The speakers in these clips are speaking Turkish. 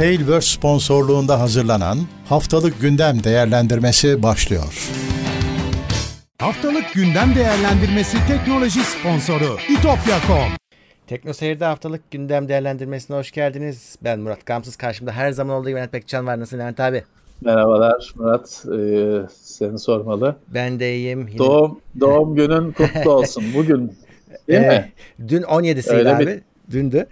Tailverse sponsorluğunda hazırlanan Haftalık Gündem Değerlendirmesi başlıyor. Haftalık Gündem Değerlendirmesi teknoloji sponsoru itopya.com Tekno Seyir'de haftalık gündem değerlendirmesine hoş geldiniz. Ben Murat Gamsız. Karşımda her zaman olduğu gibi Levent Pekcan var. Nasılsın Levent abi? Merhabalar Murat. Ee, seni sormalı. Ben de iyiyim. Yine... Doğum doğum günün kutlu olsun. Bugün değil Ee, mi? Dün 17'siydi Öyle abi. bir- Dündü.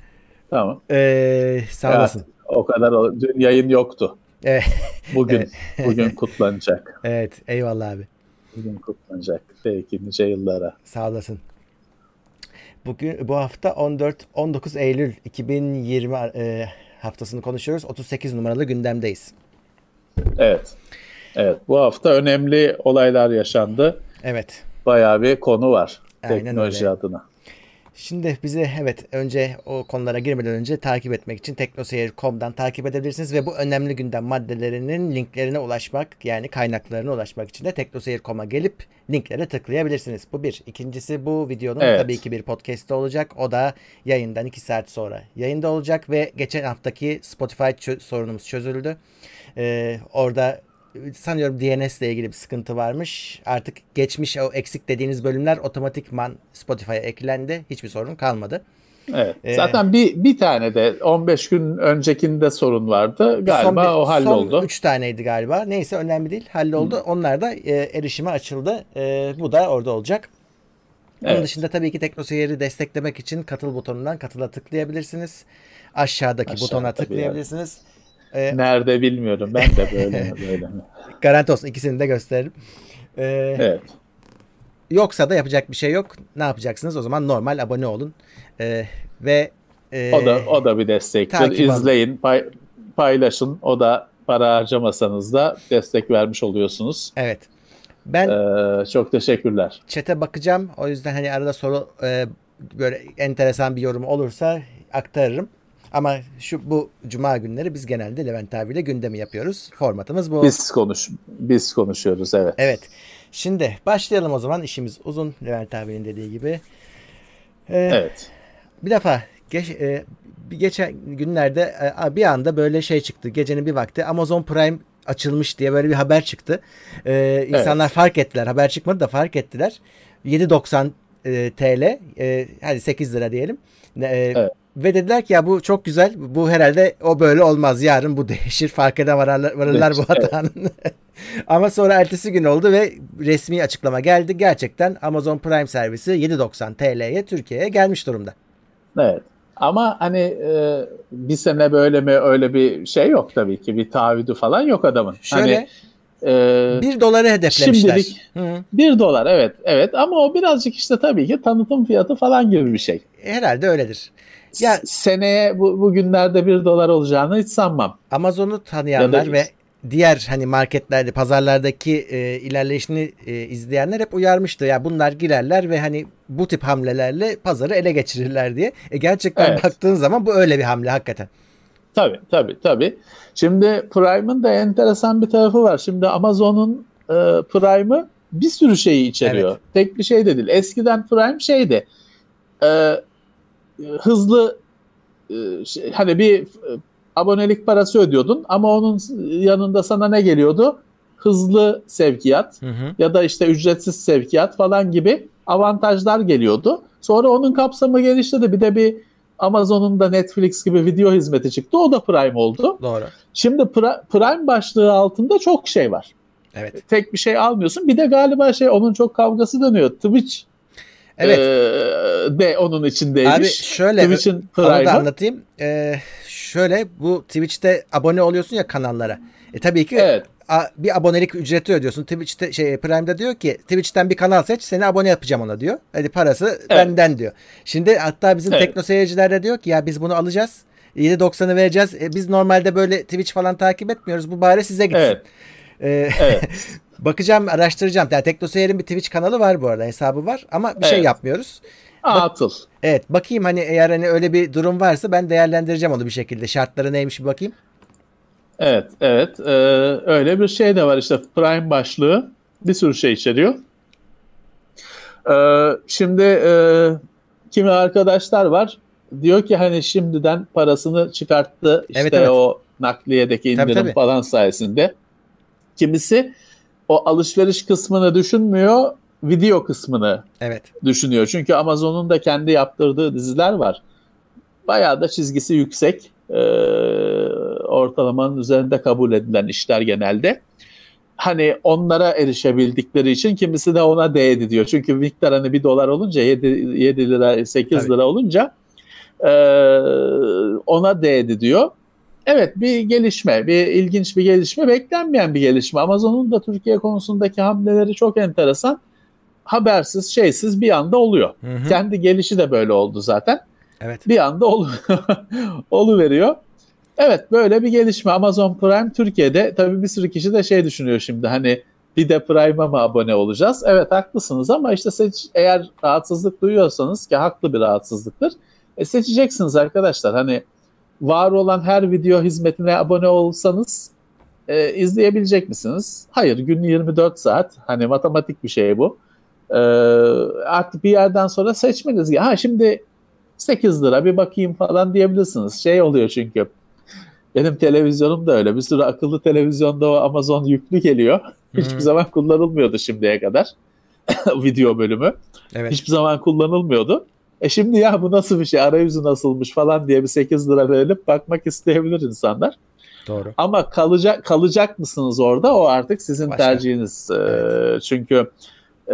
Tamam. Ee, sağ olasın. O kadar dün yayın yoktu. Evet, Bugün bugün kutlanacak. evet eyvallah abi. Bugün kutlanacak. Peki nice yıllara. Sağ olasın. Bugün bu hafta 14 19 Eylül 2020 e, haftasını konuşuyoruz. 38 numaralı gündemdeyiz. Evet. Evet. Bu hafta önemli olaylar yaşandı. Evet. Bayağı bir konu var. Aynen teknoloji öyle. adına. Şimdi bizi evet önce o konulara girmeden önce takip etmek için teknoseyir.com'dan takip edebilirsiniz ve bu önemli gündem maddelerinin linklerine ulaşmak yani kaynaklarına ulaşmak için de teknoseyir.com'a gelip linklere tıklayabilirsiniz. Bu bir. İkincisi bu videonun Evet. tabii ki bir podcast'te olacak. O da yayından 2 saat sonra yayında olacak ve geçen haftaki Spotify çö- sorunumuz çözüldü. Ee, orada sanıyorum DNS ile ilgili bir sıkıntı varmış. Artık geçmiş o eksik dediğiniz bölümler otomatikman Spotify'a eklendi. Hiçbir sorun kalmadı. Evet. Ee, Zaten bir bir tane de 15 gün öncekinde sorun vardı. Galiba Son o halloldu. Son 3 taneydi galiba. Neyse önemli değil. Halloldu. Onlar da e, erişime açıldı. E, bu da orada olacak. Onun Evet. dışında tabii ki TeknoSeyir'i desteklemek için katıl butonundan katıla tıklayabilirsiniz. Aşağıdaki Aşağıda butona tıklayabilirsiniz. E, Nerede bilmiyorum. Ben de böyle mi böyle mi? garanti olsun ikisini de gösteririm. E, Evet. Yoksa da yapacak bir şey yok. Ne yapacaksınız? O zaman normal abone olun. E, ve e, O da o da bir destektir. İzleyin, pay- paylaşın. O da para harcamasanız da destek vermiş oluyorsunuz. Evet. Ben Ee, çok teşekkürler. Çete bakacağım. O yüzden hani arada soru e, böyle enteresan bir yorum olursa aktarırım. Ama şu bu cuma günleri biz genelde Levent abiyle gündemi yapıyoruz. Formatımız bu. Biz konuş biz konuşuyoruz evet. Evet. Şimdi başlayalım o zaman. İşimiz uzun Levent abinin dediği gibi. Ee, Evet. Bir defa geç, e, geçen günlerde e, bir anda böyle şey çıktı. Gecenin bir vakti Amazon Prime açılmış diye böyle bir haber çıktı. Ee, insanlar fark ettiler. Haber çıkmadı da fark ettiler. 7.90 e, TL e, hadi 8 lira diyelim. E, Evet. Ve dediler ki ya bu çok güzel. Bu herhalde o böyle olmaz. Yarın bu değişir. Farkına vararlar, varırlar bu Evet. hatanın. Ama sonra ertesi gün oldu ve resmi açıklama geldi. Gerçekten Amazon Prime servisi 7.90 TL'ye Türkiye'ye gelmiş durumda. Evet. Ama hani e, bir sene böyle mi öyle bir şey yok tabii ki. Bir taahhüdü falan yok adamın. Şöyle Hani, e, 1 doları hedeflemişler. Şimdilik- Hı. bir dolar evet evet ama o birazcık işte tabii ki tanıtım fiyatı falan gibi bir şey. Herhalde öyledir. Ya- seneye bu, bugünlerde bir dolar olacağını hiç sanmam. Amazon'u tanıyanlar da- ve diğer hani marketlerde, pazarlardaki e, ilerleyişini e, izleyenler hep uyarmıştı. Ya bunlar girerler ve hani bu tip hamlelerle pazarı ele geçirirler diye. E gerçekten Evet. baktığın zaman bu öyle bir hamle hakikaten. Tabii tabii tabii. Şimdi Prime'ın da enteresan bir tarafı var. Şimdi Amazon'un e, Prime'ı bir sürü şeyi içeriyor. Evet. Tek bir şey de değil. Eskiden Prime şeydi. e, hızlı e, şey- hani bir e, abonelik parası ödüyordun ama onun yanında sana ne geliyordu? Hızlı sevkiyat Hı hı. ya da işte ücretsiz sevkiyat falan gibi avantajlar geliyordu. Sonra onun kapsamı genişledi. Bir de bir Amazon'un da Netflix gibi video hizmeti çıktı. O da Prime oldu. Doğru. Şimdi Pri- Prime başlığı altında çok şey var. Evet. Tek bir şey almıyorsun. Bir de galiba şey onun çok kavgası dönüyor. Twitch Evet. eee, de onun içindeymiş. Abi şöyle Twitch'in da anlatayım. Ee, şöyle bu Twitch'te abone oluyorsun ya kanallara. E tabii ki Evet. a- bir abonelik ücreti ödüyorsun. Twitch'te şey Prime'de diyor ki Twitch'ten bir kanal seç seni abone yapacağım ona diyor. Hadi parası benden diyor. Şimdi hatta bizim Evet. tekno seyirciler de diyor ki ya biz bunu alacağız. 7.90'ı vereceğiz. E, biz normalde böyle Twitch falan takip etmiyoruz. Bu bari size gitsin. Evet. Ee, Evet. bakacağım, araştıracağım. Yani Tekno Seyir'in bir Twitch kanalı var bu arada. Hesabı var ama bir şey Evet. yapmıyoruz. Atıl. Evet, bakayım hani eğer hani öyle bir durum varsa ben değerlendireceğim onu bir şekilde. Şartları neymiş bir bakayım. Evet, evet. Ee, öyle bir şey de var işte Prime başlığı bir sürü şey içeriyor. Ee, şimdi e, kimi arkadaşlar var diyor ki hani şimdiden parasını çıkarttı işte Evet, evet. o nakliyedeki indirim Tabii, tabii. falan sayesinde. Kimisi o alışveriş kısmını düşünmüyor, video kısmını Evet. düşünüyor. Çünkü Amazon'un da kendi yaptırdığı diziler var. Bayağı da çizgisi yüksek. Ee, ortalamanın üzerinde kabul edilen işler genelde. Hani onlara erişebildikleri için kimisi de ona değdi diyor. Çünkü miktar hani bir dolar olunca 7, 7 lira 8 Tabii. lira olunca e, ona değdi diyor. Evet bir gelişme, bir ilginç bir gelişme, beklenmeyen bir gelişme. Amazon'un da Türkiye konusundaki hamleleri çok enteresan. Habersiz, şeysiz bir anda oluyor. Hı hı. Kendi gelişi de böyle oldu zaten. Evet. Bir anda olu, olu veriyor. Evet böyle bir gelişme. Amazon Prime Türkiye'de tabii bir sürü kişi de şey düşünüyor şimdi hani bir de Prime'a mı abone olacağız? Evet haklısınız ama işte seç, eğer rahatsızlık duyuyorsanız ki haklı bir rahatsızlıktır. E seçeceksiniz arkadaşlar. Hani var olan her video hizmetine abone olsanız e, izleyebilecek misiniz? Hayır gün 24 saat. Hani matematik bir şey bu. E, artık bir yerden sonra seçmeniz. Ha şimdi 8 lira bir bakayım falan diyebilirsiniz. Şey oluyor çünkü. Benim televizyonum da öyle. Bir sürü akıllı televizyonda o Amazon yüklü geliyor. Hiçbir Hı. zaman kullanılmıyordu şimdiye kadar. Video bölümü. Evet. Hiçbir zaman kullanılmıyordu. E şimdi ya bu nasıl bir şey, arayüzü nasılmış falan diye bir 8 lira verilip bakmak isteyebilir insanlar. Doğru. Ama kalacak kalacak mısınız orada? O artık sizin Başka. tercihiniz. Ee, Evet. Çünkü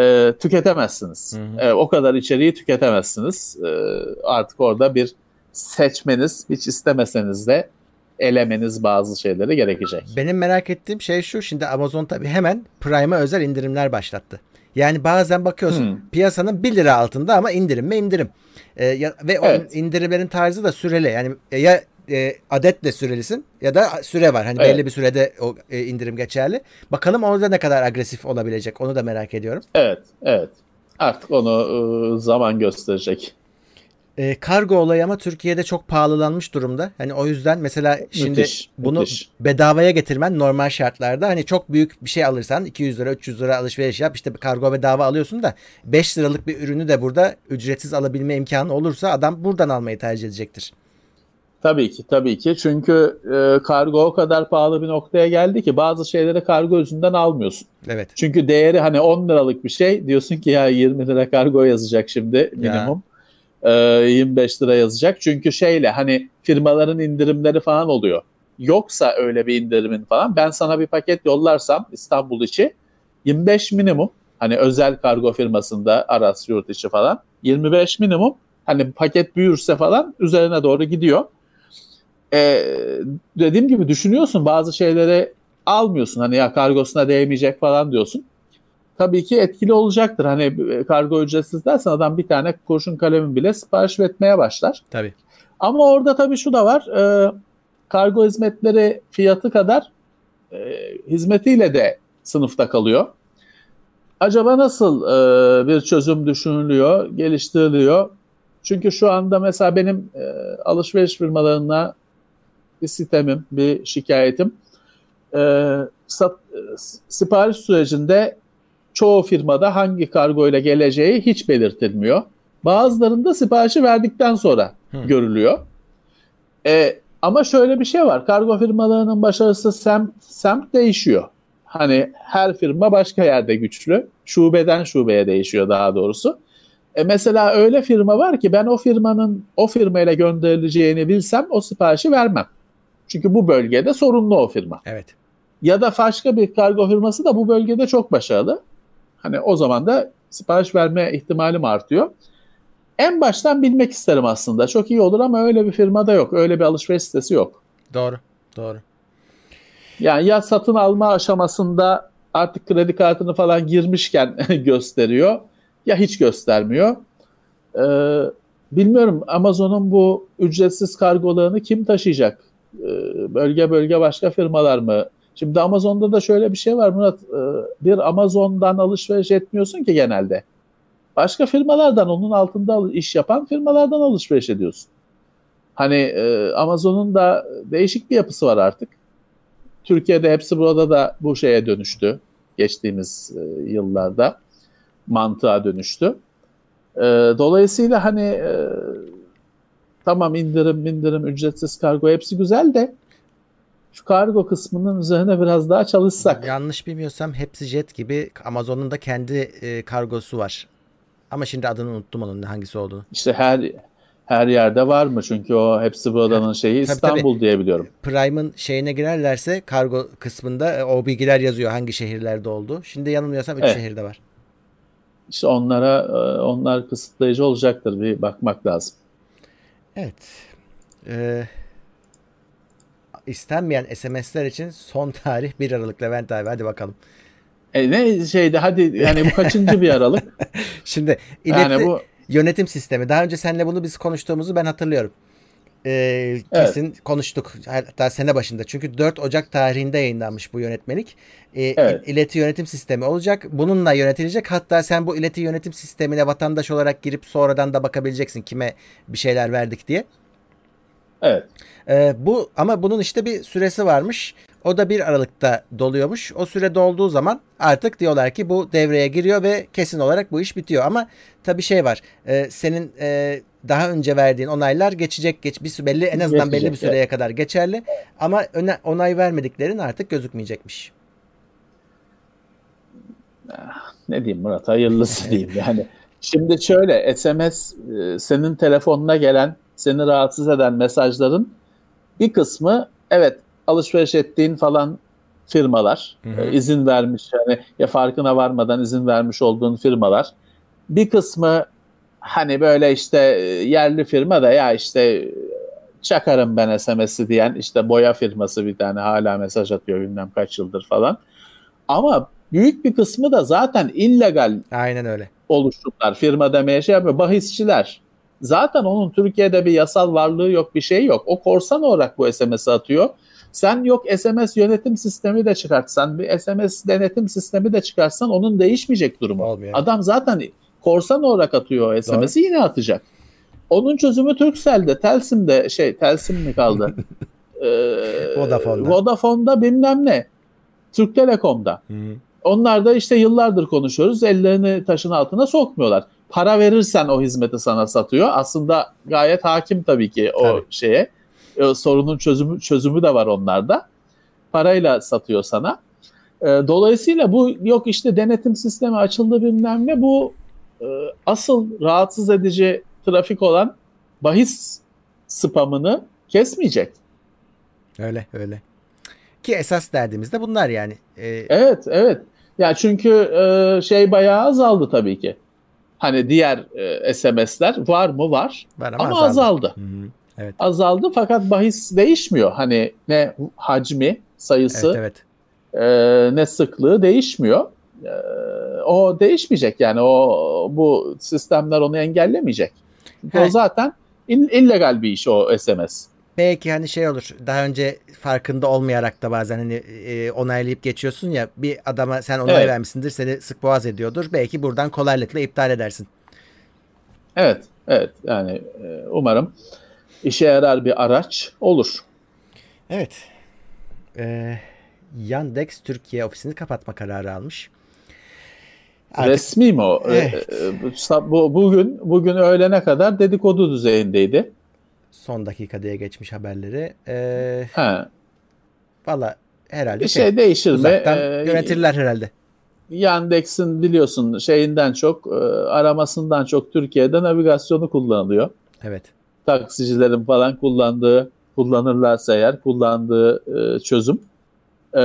e, tüketemezsiniz. Hı hı. E, o kadar içeriği tüketemezsiniz. E, artık orada bir seçmeniz, hiç istemeseniz de elemeniz bazı şeyleri gerekecek. Benim merak ettiğim şey şu. Şimdi Amazon tabii hemen Prime'a özel indirimler başlattı. Yani bazen bakıyorsun Hmm. piyasanın 1 lira altında ama indirim mi indirim. Ee, ya- ve o Evet. indirimlerin tarzı da süreli. Yani ya e, adetle sürelisin ya da süre var. Hani Evet. belli bir sürede o e, indirim geçerli. Bakalım orada ne kadar agresif olabilecek onu da merak ediyorum. Evet, evet. Artık onu e, zaman gösterecek. E, kargo olayı ama Türkiye'de çok pahalılanmış durumda. Hani o yüzden mesela şimdi Müthiş, bunu müthiş. bedavaya getirmen normal şartlarda hani çok büyük bir şey alırsan 200 lira 300 lira alışveriş yap işte kargo bedava alıyorsun da 5 liralık bir ürünü de burada ücretsiz alabilme imkanı olursa adam buradan almayı tercih edecektir. Tabii ki, tabii ki. Çünkü e, kargo o kadar pahalı bir noktaya geldi ki bazı şeyleri kargo yüzünden almıyorsun. Evet. Çünkü değeri hani 10 liralık bir şey diyorsun ki ya 20 lira kargo yazacak şimdi minimum. Ee, 25 lira yazacak. Çünkü şeyle hani firmaların indirimleri falan oluyor. Yoksa öyle bir indirimin falan ben sana bir paket yollarsam İstanbul içi 25 minimum hani özel kargo firmasında Aras yurt içi falan 25 minimum hani paket büyürse falan üzerine doğru gidiyor. Ee, dediğim gibi düşünüyorsun bazı şeyleri almıyorsun hani ya kargosuna değmeyecek falan diyorsun. Tabii ki etkili olacaktır. Hani e, kargo ücretsiz dersen adam bir tane kurşun kalemin bile sipariş etmeye başlar. Tabii. Ama orada tabii şu da var. e, kargo hizmetleri fiyatı kadar e, hizmetiyle de sınıfta kalıyor. Acaba nasıl e, bir çözüm düşünülüyor, geliştiriliyor? Çünkü şu anda mesela benim e, alışveriş firmalarına bir sitemim, bir şikayetim. E, sat, e, sipariş sürecinde çoğu firmada hangi kargo ile geleceği hiç belirtilmiyor. Bazılarında siparişi verdikten sonra Hı. görülüyor. E, ama şöyle bir şey var. Kargo firmalarının başarısı semt, semt değişiyor. Hani her firma başka yerde güçlü. Şubeden şubeye değişiyor daha doğrusu. E mesela öyle firma var ki ben o firmanın o firmayla gönderileceğini bilsem o siparişi vermem. Çünkü bu bölgede sorunlu o firma. Evet. Ya da başka bir kargo firması da bu bölgede çok başarılı. Hani o zaman da sipariş verme ihtimalim artıyor. En baştan bilmek isterim aslında. Çok iyi olur ama öyle bir firmada yok. Öyle bir alışveriş sitesi yok. Doğru. Doğru. Yani ya satın alma aşamasında artık kredi kartını falan girmişken gösteriyor ya hiç göstermiyor. Ee, bilmiyorum Amazon'un bu ücretsiz kargolarını kim taşıyacak? Ee, bölge bölge başka firmalar mı? Şimdi Amazon'da da şöyle bir şey var Murat. Ee, bir Amazon'dan alışveriş etmiyorsun ki genelde. Başka firmalardan onun altında iş yapan firmalardan alışveriş ediyorsun. Hani e, Amazon'un da değişik bir yapısı var artık. Türkiye'de hepsi burada da bu şeye dönüştü. Geçtiğimiz e, yıllarda mantığa dönüştü. E, dolayısıyla hani e, tamam indirim indirim ücretsiz kargo hepsi güzel de şu kargo kısmının üzerine biraz daha çalışsak. Yanlış bilmiyorsam hepsi jet gibi Amazon'un da kendi e, kargosu var. Ama şimdi adını unuttum onun hangisi olduğunu. İşte her her yerde var mı? Çünkü o hepsi buradanın şeyi Tabii, İstanbul tabii. diye biliyorum. Prime'ın şeyine girerlerse kargo kısmında e, o bilgiler yazıyor hangi şehirlerde olduğu. Şimdi yanılmıyorsam 3 Evet. şehirde var. İşte onlara e, onlar kısıtlayıcı olacaktır. Bir bakmak lazım. Evet. Ee, istenmeyen SMS'ler için son tarih 1 Aralık Levent abi hadi bakalım. E ne şeydi hadi yani bu kaçıncı bir aralık? Şimdi ileti, yani bu yönetim sistemi. Daha önce seninle bunu biz konuştuğumuzu ben hatırlıyorum. Ee, kesin konuştuk. Hatta sene başında. Çünkü 4 Ocak tarihinde yayınlanmış bu yönetmelik. Ee, Evet. il- ileti yönetim sistemi olacak. Bununla yönetilecek. Hatta sen bu ileti yönetim sistemine vatandaş olarak girip sonradan da bakabileceksin kime bir şeyler verdik diye. Evet. Ee, bu ama bunun işte bir süresi varmış. O da 1 Aralık'ta doluyormuş. O süre dolduğu zaman artık diyorlar ki bu devreye giriyor ve kesin olarak bu iş bitiyor. Ama tabii şey var. e, senin e, daha önce verdiğin onaylar geçecek geç bir belli en azından belli bir Geçecek, süreye kadar geçerli. Ama öne, onay vermediklerin artık gözükmeyecekmiş. ne diyeyim Murat hayırlısı diyeyim yani. Şimdi şöyle SMS e, senin telefonuna gelen seni rahatsız eden mesajların bir kısmı evet alışveriş ettiğin falan firmalar Hı hı. e, izin vermiş yani ya farkına varmadan izin vermiş olduğun firmalar. Bir kısmı hani böyle işte e, yerli firma da ya işte e, çakarım ben SMS'i diyen işte boya firması bir tane hala mesaj atıyor bilmem kaç yıldır falan. Ama büyük bir kısmı da zaten illegal Aynen öyle. oluşumlar. Firma demeye şey yapıyor. Bahisçiler. Zaten onun Türkiye'de bir yasal varlığı yok, bir şey yok. O korsan olarak bu SMS'i atıyor. Sen yok SMS yönetim sistemi de çıkartsan, bir SMS denetim sistemi de çıkartsan onun değişmeyecek durumu. Olmuyor. Adam zaten korsan olarak atıyor o SMS'i yine atacak. Onun çözümü Turkcell'de, Telsim'de şey Telsim mi kaldı? Ee, Vodafone'da. Vodafone'da bilmem ne. Türk Telekom'da. Onlar da işte yıllardır konuşuyoruz. Ellerini taşın altına sokmuyorlar. Para verirsen o hizmeti sana satıyor. Aslında gayet hakim tabii ki o Tabii. şeye. O sorunun çözümü çözümü de var onlarda. Parayla satıyor sana. Ee, dolayısıyla bu yok işte denetim sistemi açıldı bilmem ne. Bu e, asıl rahatsız edici trafik olan bahis spamını kesmeyecek. Öyle öyle. Ki esas derdimiz de bunlar yani. Ee, Evet, evet. Ya çünkü e, şey bayağı azaldı tabii ki. Hani diğer e, SMS'ler var mı var var ama, ama, azaldı. azaldı. Hı hı. Evet. Azaldı fakat bahis değişmiyor. Hani ne hacmi, sayısı, Evet evet. e, ne sıklığı değişmiyor. E, o değişmeyecek yani o bu sistemler onu engellemeyecek. Çünkü He. o zaten illegal bir iş o SMS. Belki hani şey olur. Daha önce farkında olmayarak da bazen hani e, onaylayıp geçiyorsun ya bir adama sen onay Evet. vermişsindir seni sık boğaz ediyordur. Belki buradan kolaylıkla iptal edersin. Evet, evet. Yani e, umarım işe yarar bir araç olur. Evet. Ee, Yandex Türkiye ofisini kapatma kararı almış. Artık Resmi mi o? Evet. Ee, bu- sa- bu, bugün bugün öğlene kadar dedikodu düzeyindeydi. Son dakika diye geçmiş haberleri. Ee, Ha, Valla herhalde bir şey, şey değişir mi? Ee, yönetirler herhalde. Yandex'in biliyorsun şeyinden çok e, aramasından çok Türkiye'de navigasyonu kullanılıyor. Evet. Taksicilerin falan kullandığı kullanırlarsa eğer kullandığı e, çözüm e,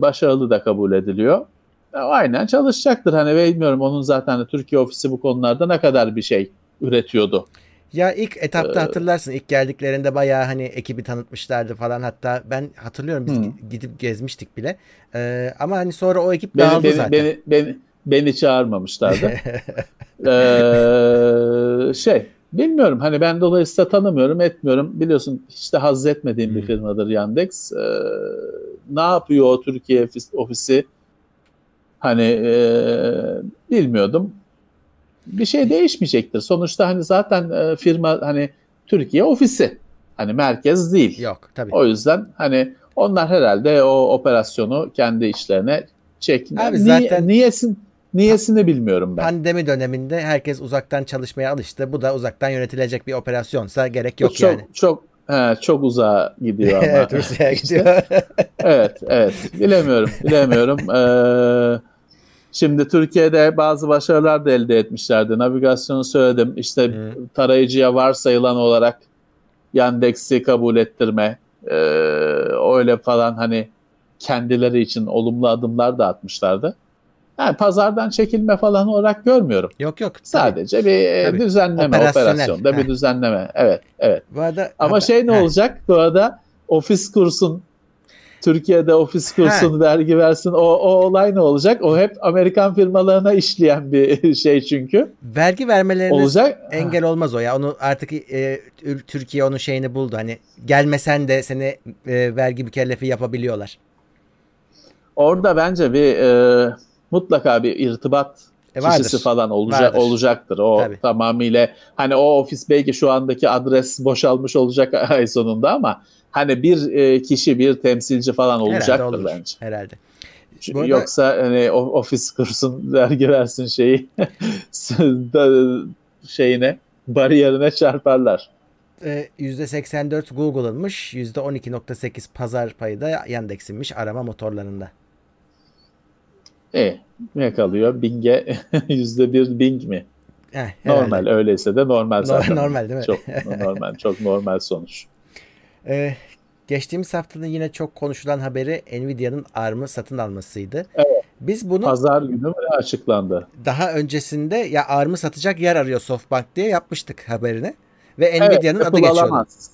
başarılı da kabul ediliyor. Aynen çalışacaktır. Hani bilmiyorum onun zaten Türkiye ofisi bu konularda ne kadar bir şey üretiyordu. Ya ilk etapta Ee, hatırlarsın ilk geldiklerinde bayağı hani ekibi tanıtmışlardı falan hatta ben hatırlıyorum biz Hı. gidip gezmiştik bile. Ee, ama hani sonra o ekip Beni, dağıldı beni, zaten. beni, beni, beni çağırmamışlardı. Ee, şey bilmiyorum hani ben dolayısıyla tanımıyorum etmiyorum biliyorsun hiç de haz etmediğim bir Hı. firmadır Yandex Ee, ne yapıyor o Türkiye ofis- ofisi hani e, bilmiyordum bir şey değişmeyecektir sonuçta hani zaten e, firma hani Türkiye ofisi hani merkez değil Yok tabii. o yüzden hani onlar herhalde o operasyonu kendi içlerine çekme. Abi Niye- zaten- niyesin niyesini bilmiyorum ben. Pandemi döneminde herkes uzaktan çalışmaya alıştı. Bu da uzaktan yönetilecek bir operasyonsa gerek yok çok yani. çok He, çok uzağa gidiyor ama. evet Rusya'ya gidiyor. evet, evet. Bilemiyorum, bilemiyorum. Ee, şimdi Türkiye'de bazı başarılar da elde etmişlerdi. Navigasyonu söyledim. İşte Hı. tarayıcıya varsayılan olarak Yandex'i kabul ettirme, ee, öyle falan hani kendileri için olumlu adımlar da atmışlardı. Yani pazardan çekilme falan olarak görmüyorum. yok yok. tabii. Sadece bir e, Tabii. düzenleme, operasyonda bir düzenleme. Evet, evet. Bu arada Ama haber- şey ne Heh. olacak? Bu arada ofis kursun Türkiye'de ofis kursun vergi versin o, o olay ne olacak? O hep Amerikan firmalarına işleyen bir şey çünkü. Vergi vermelerine Olacak. engel olmaz o ya. Onu artık e, Ür- Türkiye onun şeyini buldu. Hani gelmesen de seni e, vergi mükellefi yapabiliyorlar. Orada bence bir e, mutlaka bir irtibat E, vardır. kişisi falan olacak Vardır. olacaktır. O Tabii. tamamıyla hani o ofis belki şu andaki adres boşalmış olacak ay sonunda ama hani bir e, kişi bir temsilci falan Herhalde olacaktır olur. bence. Herhalde. Çünkü arada- Yoksa hani ofis kursun vergi versin şeyi şeyine bariyerine çarparlar. E, %84 Google'ınmış. %12.8 pazar payı da Yandex'inmiş arama motorlarında. E ne kalıyor? Bing'e yüzde bir Bing mi? Heh, herhalde. Normal öyleyse de normal Nor- zaten. normal değil mi? Çok normal, çok normal sonuç. Ee, geçtiğimiz haftanın yine çok konuşulan haberi Nvidia'nın ARM'ı satın almasıydı. Evet. Biz bunu Pazar günü açıklandı? daha öncesinde ya ARM'ı satacak yer arıyor SoftBank diye yapmıştık haberini. Ve Evet, Nvidia'nın adı Apple geçiyordu. alamaz.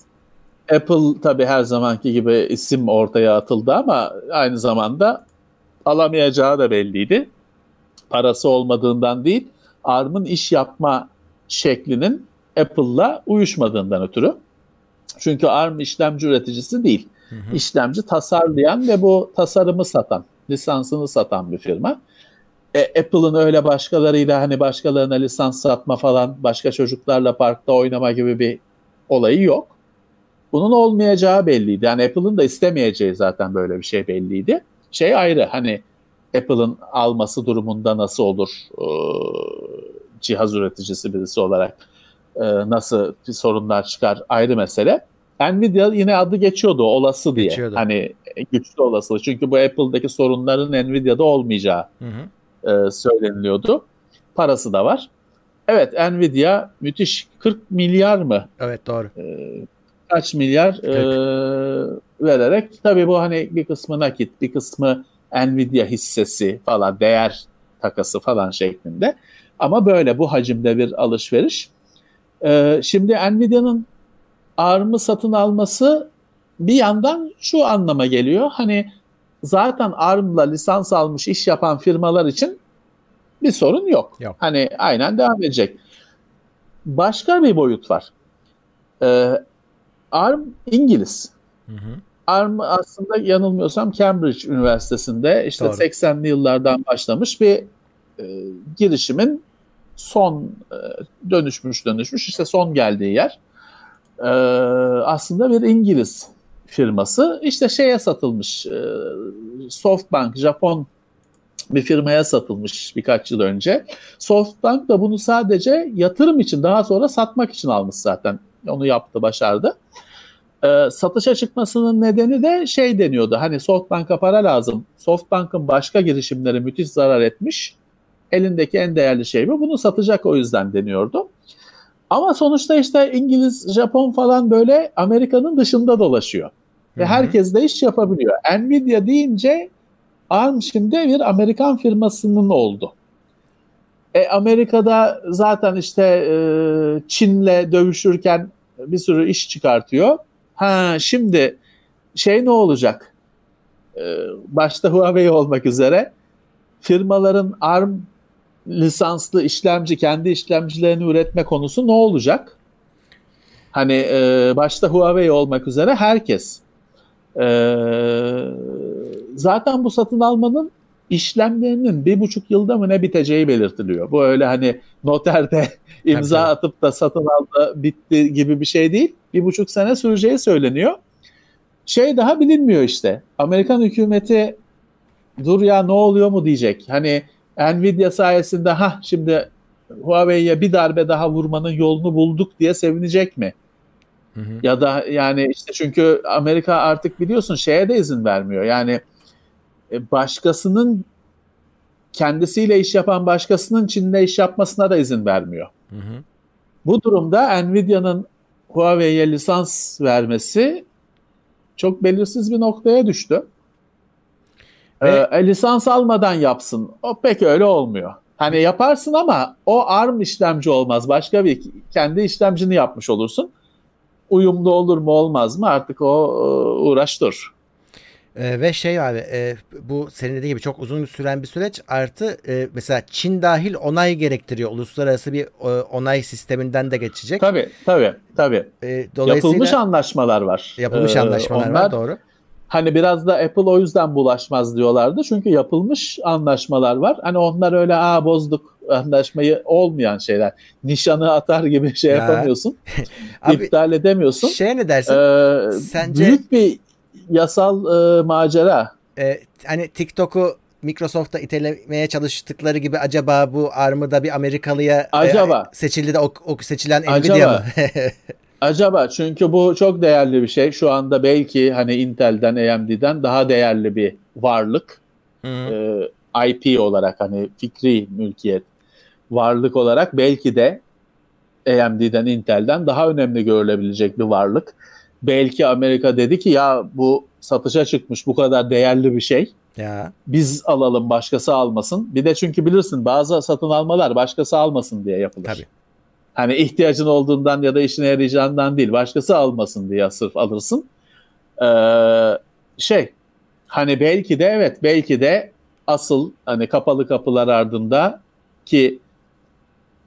Apple tabii her zamanki gibi isim ortaya atıldı ama aynı zamanda alamayacağı da belliydi. Parası olmadığından değil, ARM'ın iş yapma şeklinin Apple'la uyuşmadığından ötürü. Çünkü ARM işlemci üreticisi değil. Hı hı. İşlemci tasarlayan ve bu tasarımı satan, lisansını satan bir firma. E, Apple'ın öyle başkalarıyla hani başkalarına lisans satma falan, başka çocuklarla parkta oynama gibi bir olayı yok. Bunun olmayacağı belliydi. Yani Apple'ın da istemeyeceği zaten böyle bir şey belliydi. Şey ayrı hani Apple'ın alması durumunda nasıl olur ee, cihaz üreticisi birisi olarak e, nasıl bir sorunlar çıkar ayrı mesele. Nvidia yine adı geçiyordu olası diye. Geçiyordu. Hani güçlü olasılık. Çünkü bu Apple'daki sorunların Nvidia'da olmayacağı Hı hı. e, söyleniliyordu. Parası da var. Evet Nvidia müthiş 40 milyar mı Evet doğru. e, kaç milyar e, vererek tabii bu hani bir kısmı nakit bir kısmı Nvidia hissesi falan değer takası falan şeklinde ama böyle bu hacimde bir alışveriş. E, şimdi Nvidia'nın ARM'ı satın alması bir yandan şu anlama geliyor hani zaten ARM'la lisans almış iş yapan firmalar için bir sorun yok. Yok. Hani aynen devam edecek. Başka bir boyut var. Ee, ARM İngiliz. Hı hı. ARM aslında yanılmıyorsam Cambridge Üniversitesi'nde işte Doğru. 80'li yıllardan başlamış bir e, girişimin son e, dönüşmüş dönüşmüş işte son geldiği yer. E, aslında bir İngiliz firması işte şeye satılmış e, Softbank Japon bir firmaya satılmış birkaç yıl önce. Softbank da bunu sadece yatırım için daha sonra satmak için almış zaten. Onu yaptı, başardı. Ee, satışa çıkmasının nedeni de şey deniyordu. Hani Softbank'a para lazım. Softbank'ın başka girişimleri müthiş zarar etmiş. Elindeki en değerli şey bu. Bunu satacak o yüzden deniyordu. Ama sonuçta işte İngiliz, Japon falan böyle Amerika'nın dışında dolaşıyor. Ve herkes de iş yapabiliyor. Nvidia deyince ARM şimdi bir Amerikan firmasının oldu. E, Amerika'da zaten işte e, Çin'le dövüşürken bir sürü iş çıkartıyor. Ha şimdi şey ne olacak? E, başta Huawei olmak üzere firmaların ARM lisanslı işlemci, kendi işlemcilerini üretme konusu ne olacak? Hani e, başta Huawei olmak üzere herkes. E, zaten bu satın almanın işlemlerinin bir buçuk yılda mı ne biteceği belirtiliyor. Bu öyle hani noterde imza Tabii. atıp da satın aldı bitti gibi bir şey değil. Bir buçuk sene süreceği söyleniyor. Şey daha bilinmiyor işte. Amerikan hükümeti dur ya ne oluyor mu diyecek. Hani Nvidia sayesinde ha şimdi Huawei'ye bir darbe daha vurmanın yolunu bulduk diye sevinecek mi? Hı hı. Ya da yani işte çünkü Amerika artık biliyorsun şeye de izin vermiyor. Yani e, başkasının kendisiyle iş yapan başkasının Çin'de iş yapmasına da izin vermiyor. Hı hı. Bu durumda Nvidia'nın Huawei'ye lisans vermesi çok belirsiz bir noktaya düştü. Ve- Ee, e, lisans almadan yapsın. O pek öyle olmuyor. Hani yaparsın ama o ARM işlemci olmaz. Başka bir kendi işlemcini yapmış olursun. Uyumlu olur mu olmaz mı artık o e, uğraş dur. Ee, ve şey abi e, bu senin dediğin gibi çok uzun süren bir süreç artı e, mesela Çin dahil onay gerektiriyor. Uluslararası bir e, onay sisteminden de geçecek. Tabii tabii tabii. E, dolayısıyla Yapılmış anlaşmalar var. yapılmış Ee, anlaşmalar onlar- var doğru. Hani biraz da Apple o yüzden bulaşmaz diyorlardı. Çünkü yapılmış anlaşmalar var. Hani onlar öyle aa bozduk anlaşmayı olmayan şeyler. Nişanı atar gibi şey Ya. yapamıyorsun. Abi iptal edemiyorsun. şeye ne dersin? Ee, Sence- Büyük bir yasal e, macera. E, hani TikTok'u Microsoft'a itelemeye çalıştıkları gibi acaba bu ARM'ı da bir Amerikalıya e, Acaba. seçildi de o, o seçilen Acaba. Nvidia mı? Acaba çünkü bu çok değerli bir şey. Şu anda belki hani Intel'den, AMD'den daha değerli bir varlık. Hı. e, IP olarak hani fikri mülkiyet varlık olarak belki de AMD'den Intel'den daha önemli görülebilecek bir varlık. Belki Amerika dedi ki ya bu satışa çıkmış bu kadar değerli bir şey. ya Biz alalım başkası almasın. Bir de çünkü bilirsin bazı satın almalar başkası almasın diye yapılır. Tabii. Hani ihtiyacın olduğundan ya da işine yarayacağından değil başkası almasın diye sırf alırsın. Ee, şey hani belki de evet belki de asıl hani kapalı kapılar ardında ki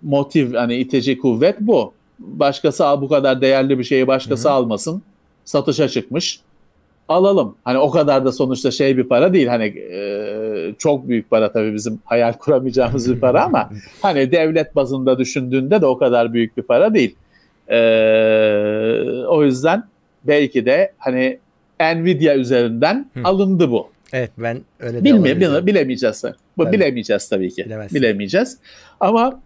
motiv hani itici kuvvet bu. Başkası al bu kadar değerli bir şeyi başkası Hı hı. almasın. Satışa çıkmış. Alalım. Hani o kadar da sonuçta şey bir para değil. Hani e, çok büyük para tabii bizim hayal kuramayacağımız bir para ama hani devlet bazında düşündüğünde de o kadar büyük bir para değil. E, o yüzden belki de hani Nvidia üzerinden Hı. alındı bu. evet ben öyle Bilmiyorum, bile- bilemeyeceğiz. Bu Tabii. bilemeyeceğiz tabii ki. Bilemezsin. Bilemeyeceğiz. Ama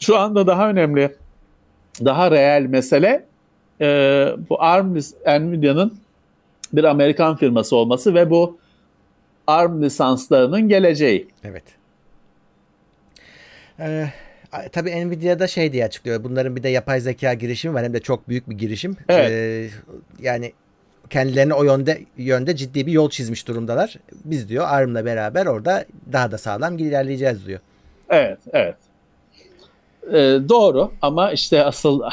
şu anda daha önemli, daha reel mesele e, bu ARM Nvidia'nın bir Amerikan firması olması ve bu ARM lisanslarının geleceği. Evet. Ee, tabii Nvidia'da şey diye açıklıyor. Bunların bir de yapay zeka girişimi var. Hem de çok büyük bir girişim. Evet. Ee, yani kendilerine o yönde yönde ciddi bir yol çizmiş durumdalar. Biz diyor ARM'la beraber orada daha da sağlam ilerleyeceğiz diyor. Evet, evet. E, doğru ama işte asıl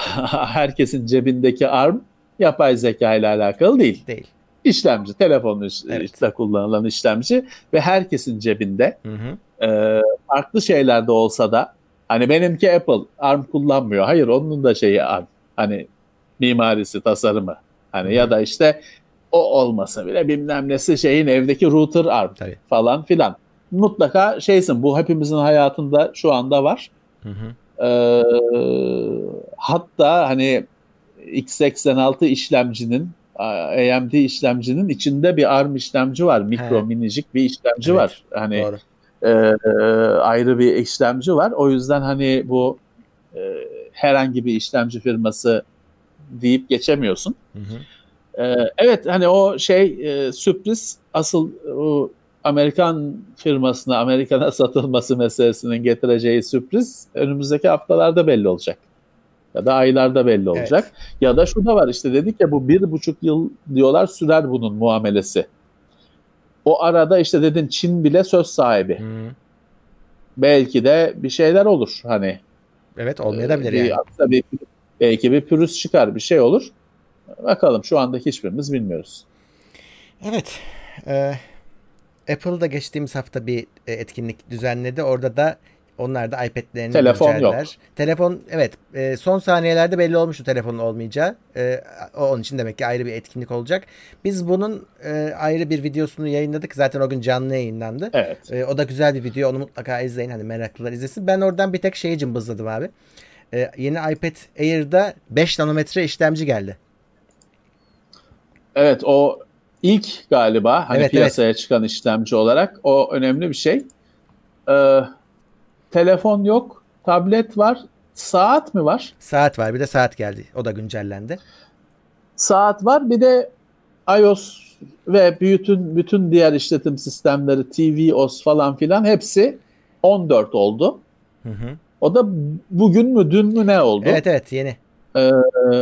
herkesin cebindeki ARM yapay zeka ile alakalı değil. Değil. İşlemci, telefonun Evet. kullanılan işlemci ve herkesin cebinde Hı hı. Ee, farklı şeyler de olsa da hani benimki Apple ARM kullanmıyor. Hayır onun da şeyi ARM. Hani mimarisi, tasarımı. Hani ya da işte o olmasa bile bilmem nesi şeyin evdeki router ARM Tabii. falan filan. Mutlaka şeysin bu hepimizin hayatında şu anda var. Hı hı. Ee, hatta hani x86 işlemcinin AMD işlemcinin içinde bir ARM işlemci var. Mikro He. minicik bir işlemci Evet, var. Hani Doğru. e, e, ayrı bir işlemci var. O yüzden hani bu e, herhangi bir işlemci firması deyip geçemiyorsun. Hı hı. E, evet hani o şey e, sürpriz asıl o Amerikan firmasına Amerikan'a satılması meselesinin getireceği sürpriz önümüzdeki haftalarda belli olacak. Ya da aylarda belli olacak. Ya da şu da var işte dedik ya bu bir buçuk yıl diyorlar sürer bunun muamelesi. O arada işte dedin Çin bile söz sahibi. Hı. Belki de bir şeyler olur hani. Evet olmayabilir Bir- yani. hatta bir- belki bir pürüz çıkar bir şey olur. Bakalım şu anda hiçbirimiz bilmiyoruz. Evet. E, Apple da geçtiğimiz hafta bir e, etkinlik düzenledi. Orada da onlar da iPad'lerini Telefon güncelleler. yok. Telefon evet e, son saniyelerde belli olmuştu telefonun olmayacağı. E, o- onun için demek ki ayrı bir etkinlik olacak. Biz bunun e, ayrı bir videosunu yayınladık. Zaten o gün canlı yayınlandı. Evet. E, o da güzel bir video. Onu mutlaka izleyin. Hani meraklılar izlesin. Ben oradan bir tek şeyi cımbızladım abi. E, yeni iPad Air'da 5 nanometre işlemci geldi. Evet o ilk galiba hani Evet, piyasaya çıkan işlemci olarak o önemli bir şey. Ee, telefon yok, tablet var, saat mi var? Saat var. Bir de saat geldi. O da güncellendi. saat var. Bir de iOS ve bütün bütün diğer işletim sistemleri tvOS falan filan hepsi 14 oldu. Hı hı. O da bugün mü dün mü ne oldu? Evet evet yeni. Ee,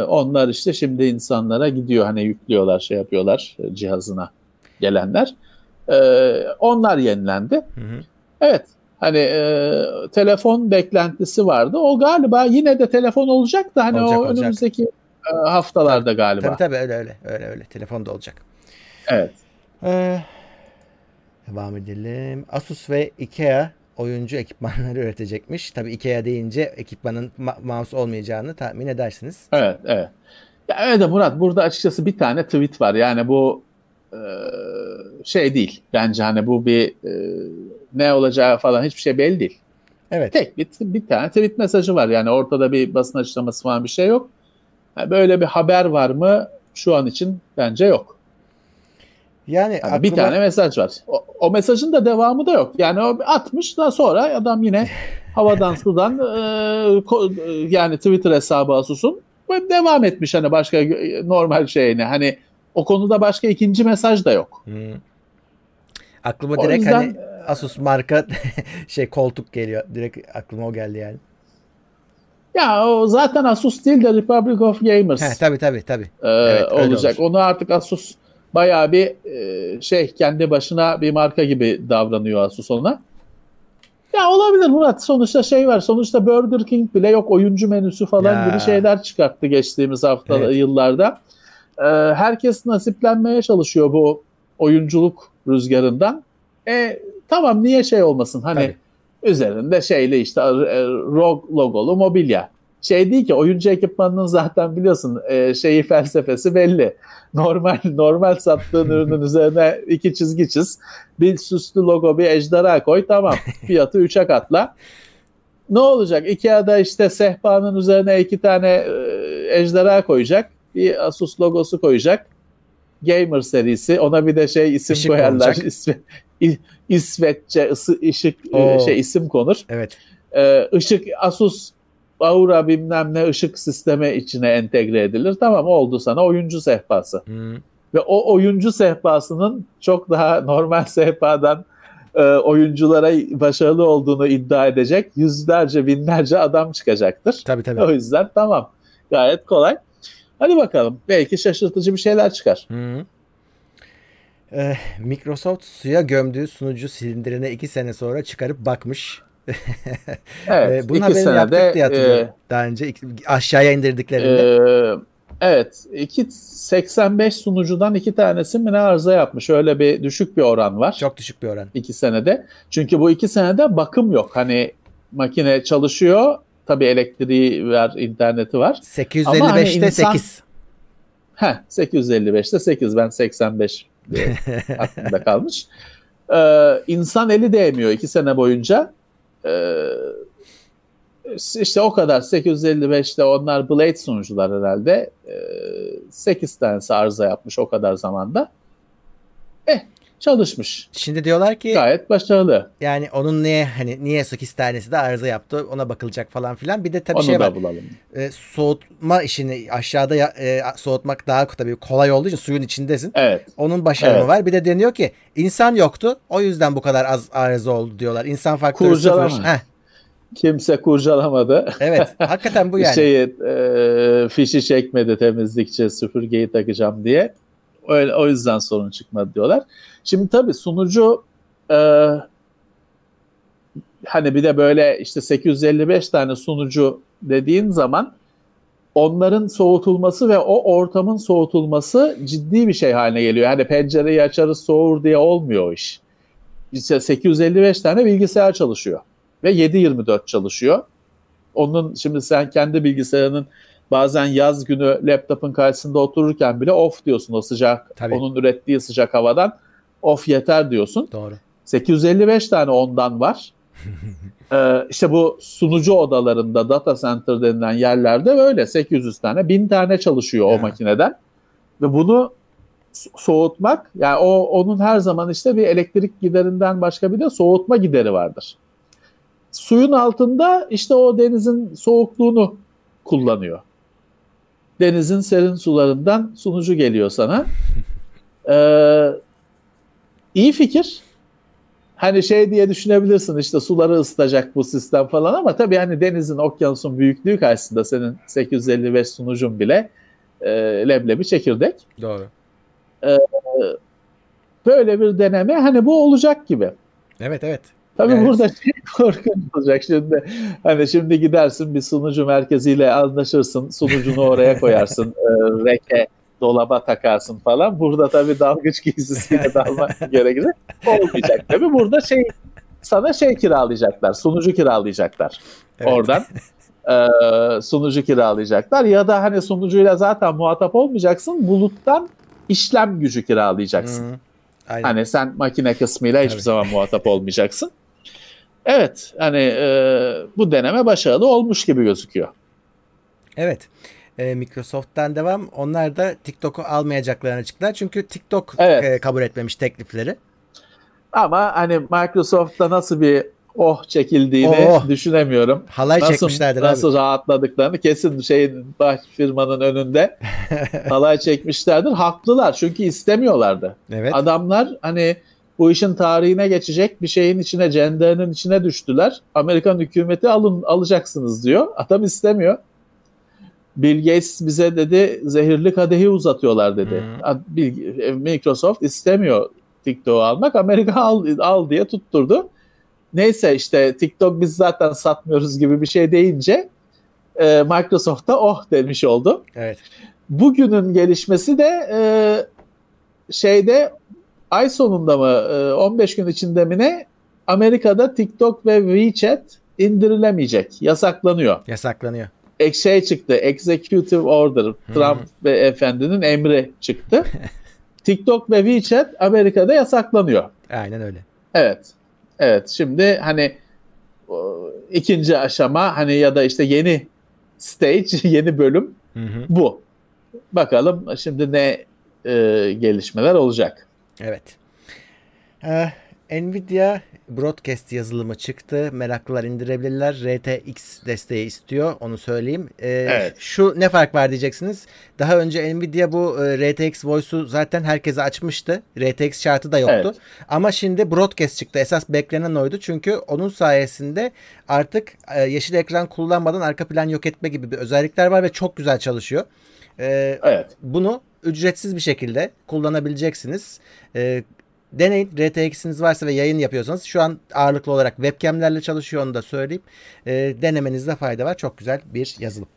onlar işte şimdi insanlara gidiyor hani yüklüyorlar şey yapıyorlar e, cihazına gelenler. Ee, onlar yenilendi. Hı hı. Evet hani e, telefon beklentisi vardı. O galiba yine de telefon olacak da hani Olacak, o olacak. önümüzdeki e, haftalarda galiba. Tabii tabii öyle öyle öyle öyle. Telefonda olacak. Evet. Ee, devam edelim. Asus ve IKEA oyuncu ekipmanları üretecekmiş. Tabii IKEA deyince ekipmanın ma- mouse olmayacağını tahmin edersiniz. Evet, evet. Ya evet de Murat burada açıkçası bir tane tweet var. Yani bu e, şey değil. Bence hani bu bir e, ne olacağı falan hiçbir şey belli değil. Evet. Tek bir, bir tane tweet mesajı var. Yani ortada bir basın açıklaması falan bir şey yok. Yani böyle bir haber var mı? Şu an için bence yok. Yani Yani bir aklıma- tane mesaj var. O, o mesajın da devamı da yok. Yani o atmış da sonra adam yine havadan sudan e, ko- e, yani Twitter hesabı Asus'un devam etmiş hani başka normal şeyine. Hani o konuda başka ikinci mesaj da yok. Hı. Aklıma O direkt yüzden- hani Asus marka şey koltuk geliyor. Direkt aklıma o geldi yani. Ya o zaten Asus değil de Republic of Gamers He, tabii tabii tabii. e, Evet, olacak. olur. Onu artık Asus bayağı bir e, şey kendi başına bir marka gibi davranıyor Asus ona. Ya olabilir Murat. Sonuçta şey var. Sonuçta Burger King bile yok oyuncu menüsü falan Ya. gibi şeyler çıkarttı geçtiğimiz hafta Evet. yıllarda. Ee, herkes nasiplenmeye çalışıyor bu oyunculuk rüzgarından. E tamam niye şey olmasın? Hani Tabii. üzerinde şeyli işte e, ROG logolu mobilya. Şey değil ki oyuncu ekipmanının zaten biliyorsun e, şeyi felsefesi belli. Normal normal sattığın ürünün üzerine iki çizgi çiz. Bir süslü logo bir ejderha koy tamam. Fiyatı 3'e katla. Ne olacak? Ikea'da işte sehpanın üzerine iki tane e, ejderha koyacak. Bir Asus logosu koyacak. Gamer serisi. Ona bir de şey isim Işık koyarlar. konacak. İsve, İsveççe ısı, ışık e, Oo. şey isim konur. Evet. Ee, ışık Asus Aura bilmem ne ışık sisteme içine entegre edilir. Tamam oldu sana oyuncu sehpası. Hı. Ve o oyuncu sehpasının çok daha normal sehpadan e, oyunculara başarılı olduğunu iddia edecek yüzlerce binlerce adam çıkacaktır. Tabii tabii. O yüzden tamam gayet kolay. Hadi bakalım belki şaşırtıcı bir şeyler çıkar. Hı. Ee, Microsoft suya gömdüğü sunucu silindirine iki sene sonra çıkarıp bakmış. Evet Ee, bunun haberini senede yaptık diye hatırlıyorum. e, Daha önce aşağıya indirdiklerinde. Ee, evet. iki 85 sunucudan iki tanesi mi ne arıza yapmış. Öyle bir düşük bir oran var. Çok düşük bir oran. iki senede. Çünkü bu iki senede bakım yok. Hani makine çalışıyor. Tabii elektriği var, interneti var. 855'te Ama hani insan- 8. Heh, 855'te 8. Ben 85 diye aklımda kalmış. Ee, insan eli değmiyor iki sene boyunca. Ee, işte o kadar 855'te onlar Blade sunucular herhalde. Ee, 8 tanesi arıza yapmış o kadar zamanda. Eh çalışmış. Şimdi diyorlar ki Gayet başarılı. yani onun niye hani niye 8 tanesi de arıza yaptı ona bakılacak falan filan. Bir de tabii Onu şey da var. bulalım. e, soğutma işini aşağıda e, soğutmak daha tabii kolay olduğu için suyun içindesin. Evet. Onun başarımı Evet. var. Bir de deniyor ki insan yoktu. O yüzden bu kadar az arıza oldu diyorlar. İnsan faktörü Kurcalama. sıfır. Heh, Kimse kurcalamadı. evet. Hakikaten bu yani. Şeyi, e, fişi çekmedi temizlikçi süpürgeyi takacağım diye. Öyle, o yüzden sorun çıkmadı diyorlar. Şimdi tabii sunucu e, hani bir de böyle işte 855 tane sunucu dediğin zaman onların soğutulması ve o ortamın soğutulması ciddi bir şey haline geliyor. Hani pencereyi açarız soğur diye olmuyor iş. İşte 855 tane bilgisayar çalışıyor ve 7/24 çalışıyor. Onun şimdi sen kendi bilgisayarının bazen yaz günü laptopun karşısında otururken bile off diyorsun o sıcak Tabii. onun ürettiği sıcak havadan off yeter diyorsun. Doğru. 855 tane ondan var. ee, işte bu sunucu odalarında data center denilen yerlerde böyle 800 tane 1000 tane çalışıyor o Ya. makineden ve bunu so- soğutmak yani o onun her zaman işte bir elektrik giderinden başka bir de soğutma gideri vardır. Suyun altında işte o denizin soğukluğunu kullanıyor. Denizin serin sularından sunucu geliyor sana. Ee, iyi fikir. Hani şey diye düşünebilirsin işte suları ısıtacak bu sistem falan ama tabii hani denizin okyanusun büyüklüğü karşısında senin 855 sunucun bile e, leblebi çekirdek. Doğru. Böyle bir deneme hani bu olacak gibi. Evet evet. Tabii Evet. burada şey korkunç olacak şimdi. Hani şimdi gidersin bir sunucu merkeziyle anlaşırsın. Sunucunu oraya koyarsın. e, reke dolaba takarsın falan. Burada tabii dalgıç giysisiyle dalmak gerekir. Olmayacak tabii. Burada şey sana şey kiralayacaklar. Sunucu kiralayacaklar. Evet. Oradan. e, sunucu kiralayacaklar. Ya da hani sunucuyla zaten muhatap olmayacaksın. Buluttan işlem gücü kiralayacaksın. Hı. Aynen. Hani sen makine kısmıyla hiçbir Tabii. zaman muhatap olmayacaksın. Evet, hani e, bu deneme başarılı olmuş gibi gözüküyor. Evet. Ee, Microsoft'tan devam. Onlar da TikTok'u almayacaklarını açıklar. Çünkü TikTok Evet. e, kabul etmemiş teklifleri. Ama hani Microsoft'ta nasıl bir oh çekildiğini Oh. düşünemiyorum. Halay Nasıl, çekmişlerdir nasıl abi. rahatladıklarını kesin şeyin baş firmanın önünde halay çekmişlerdir. Haklılar çünkü istemiyorlardı. Evet. Adamlar hani bu işin tarihine geçecek bir şeyin içine, cenderinin içine düştüler. Amerikan hükümeti alın alacaksınız diyor. Adam istemiyor. Bill Gates bize dedi zehirli kadehi uzatıyorlar dedi. E, Microsoft istemiyor TikTok'u almak. Amerika al, al diye tutturdu. Neyse işte TikTok biz zaten satmıyoruz gibi bir şey deyince e, Microsoft da oh demiş oldu. Evet. Bugünün gelişmesi de e, şeyde ay sonunda mı e, 15 gün içinde mi ne Amerika'da TikTok ve WeChat indirilemeyecek. Yasaklanıyor. Yasaklanıyor. Ek şey çıktı. Executive Order. Trump ve efendinin emri çıktı. TikTok ve WeChat Amerika'da yasaklanıyor. Aynen öyle. Evet. Evet. Şimdi hani ikinci aşama hani ya da işte yeni stage, yeni bölüm Hı hı. bu. Bakalım şimdi ne e, gelişmeler olacak. Evet. Ee, Nvidia Broadcast yazılımı çıktı. Meraklılar indirebilirler. RTX desteği istiyor. Onu söyleyeyim. Ee, Evet. Şu ne fark var diyeceksiniz. Daha önce Nvidia bu e, RTX Voice'u zaten herkese açmıştı. RTX şartı da yoktu. Evet. Ama şimdi Broadcast çıktı. Esas beklenen oydu. Çünkü onun sayesinde artık e, yeşil ekran kullanmadan arka plan yok etme gibi bir özellikler var ve çok güzel çalışıyor. Ee, Evet. bunu ücretsiz bir şekilde kullanabileceksiniz. Ee, deneyin. RTX'iniz varsa ve yayın yapıyorsanız şu an ağırlıklı olarak webcamlerle çalışıyor onu da söyleyeyim. Ee, denemenizde fayda var. Çok güzel bir yazılım.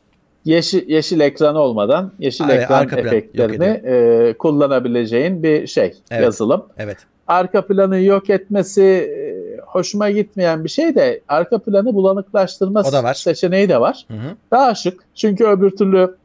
Yeşil, yeşil ekran olmadan yeşil Evet, ekran arka efektlerini e, kullanabileceğin bir şey Evet. yazılım. Evet. Arka planı yok etmesi e, hoşuma gitmeyen bir şey de arka planı bulanıklaştırma seçeneği de var. Hı hı. Daha şık. Çünkü öbür türlü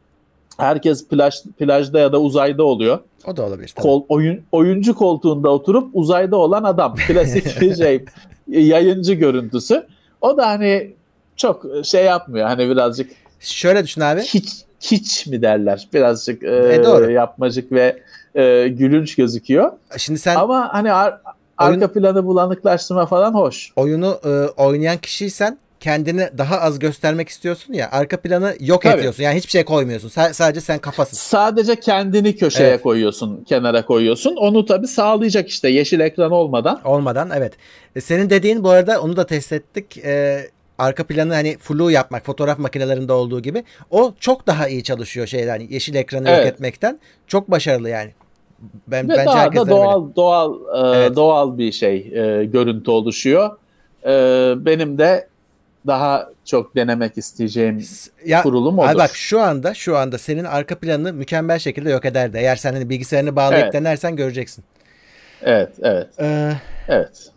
herkes plaj plajda ya da uzayda oluyor. O da olabilir. tabii. Kol, oyun, oyuncu koltuğunda oturup uzayda olan adam. Klasik şey yayıncı görüntüsü. O da hani çok şey yapmıyor. Hani birazcık Şöyle düşün abi. hiç hiç mi derler? Birazcık e, E, doğru. yapmacık ve e, gülünç gözüküyor. Şimdi sen Ama hani ar- arka planı bulanıklaştırma falan hoş. oyunu e, oynayan kişiysen kendini daha az göstermek istiyorsun ya arka planı yok Tabii. ediyorsun. Yani hiçbir şey koymuyorsun. Sa- sadece sen kafasın. Sadece kendini köşeye Evet. koyuyorsun, kenara koyuyorsun. Onu tabii sağlayacak işte yeşil ekran olmadan. Olmadan evet. E, Senin dediğin bu arada onu da test ettik. E, arka planı hani flu yapmak fotoğraf makinelerinde olduğu gibi o çok daha iyi çalışıyor şeyler hani yeşil ekranı yok Evet. etmekten. Çok başarılı yani. Ben Ve bence daha herkes da doğal doğal e, Evet. doğal bir şey e, görüntü oluşuyor. E, benim de daha çok denemek isteyeceğim ya kurulum odur. bak şu anda şu anda senin arka planı mükemmel şekilde yok ederdi. Eğer sen hani bilgisayarını bağlayıp Evet. denersen göreceksin. Evet, evet, Ee, evet.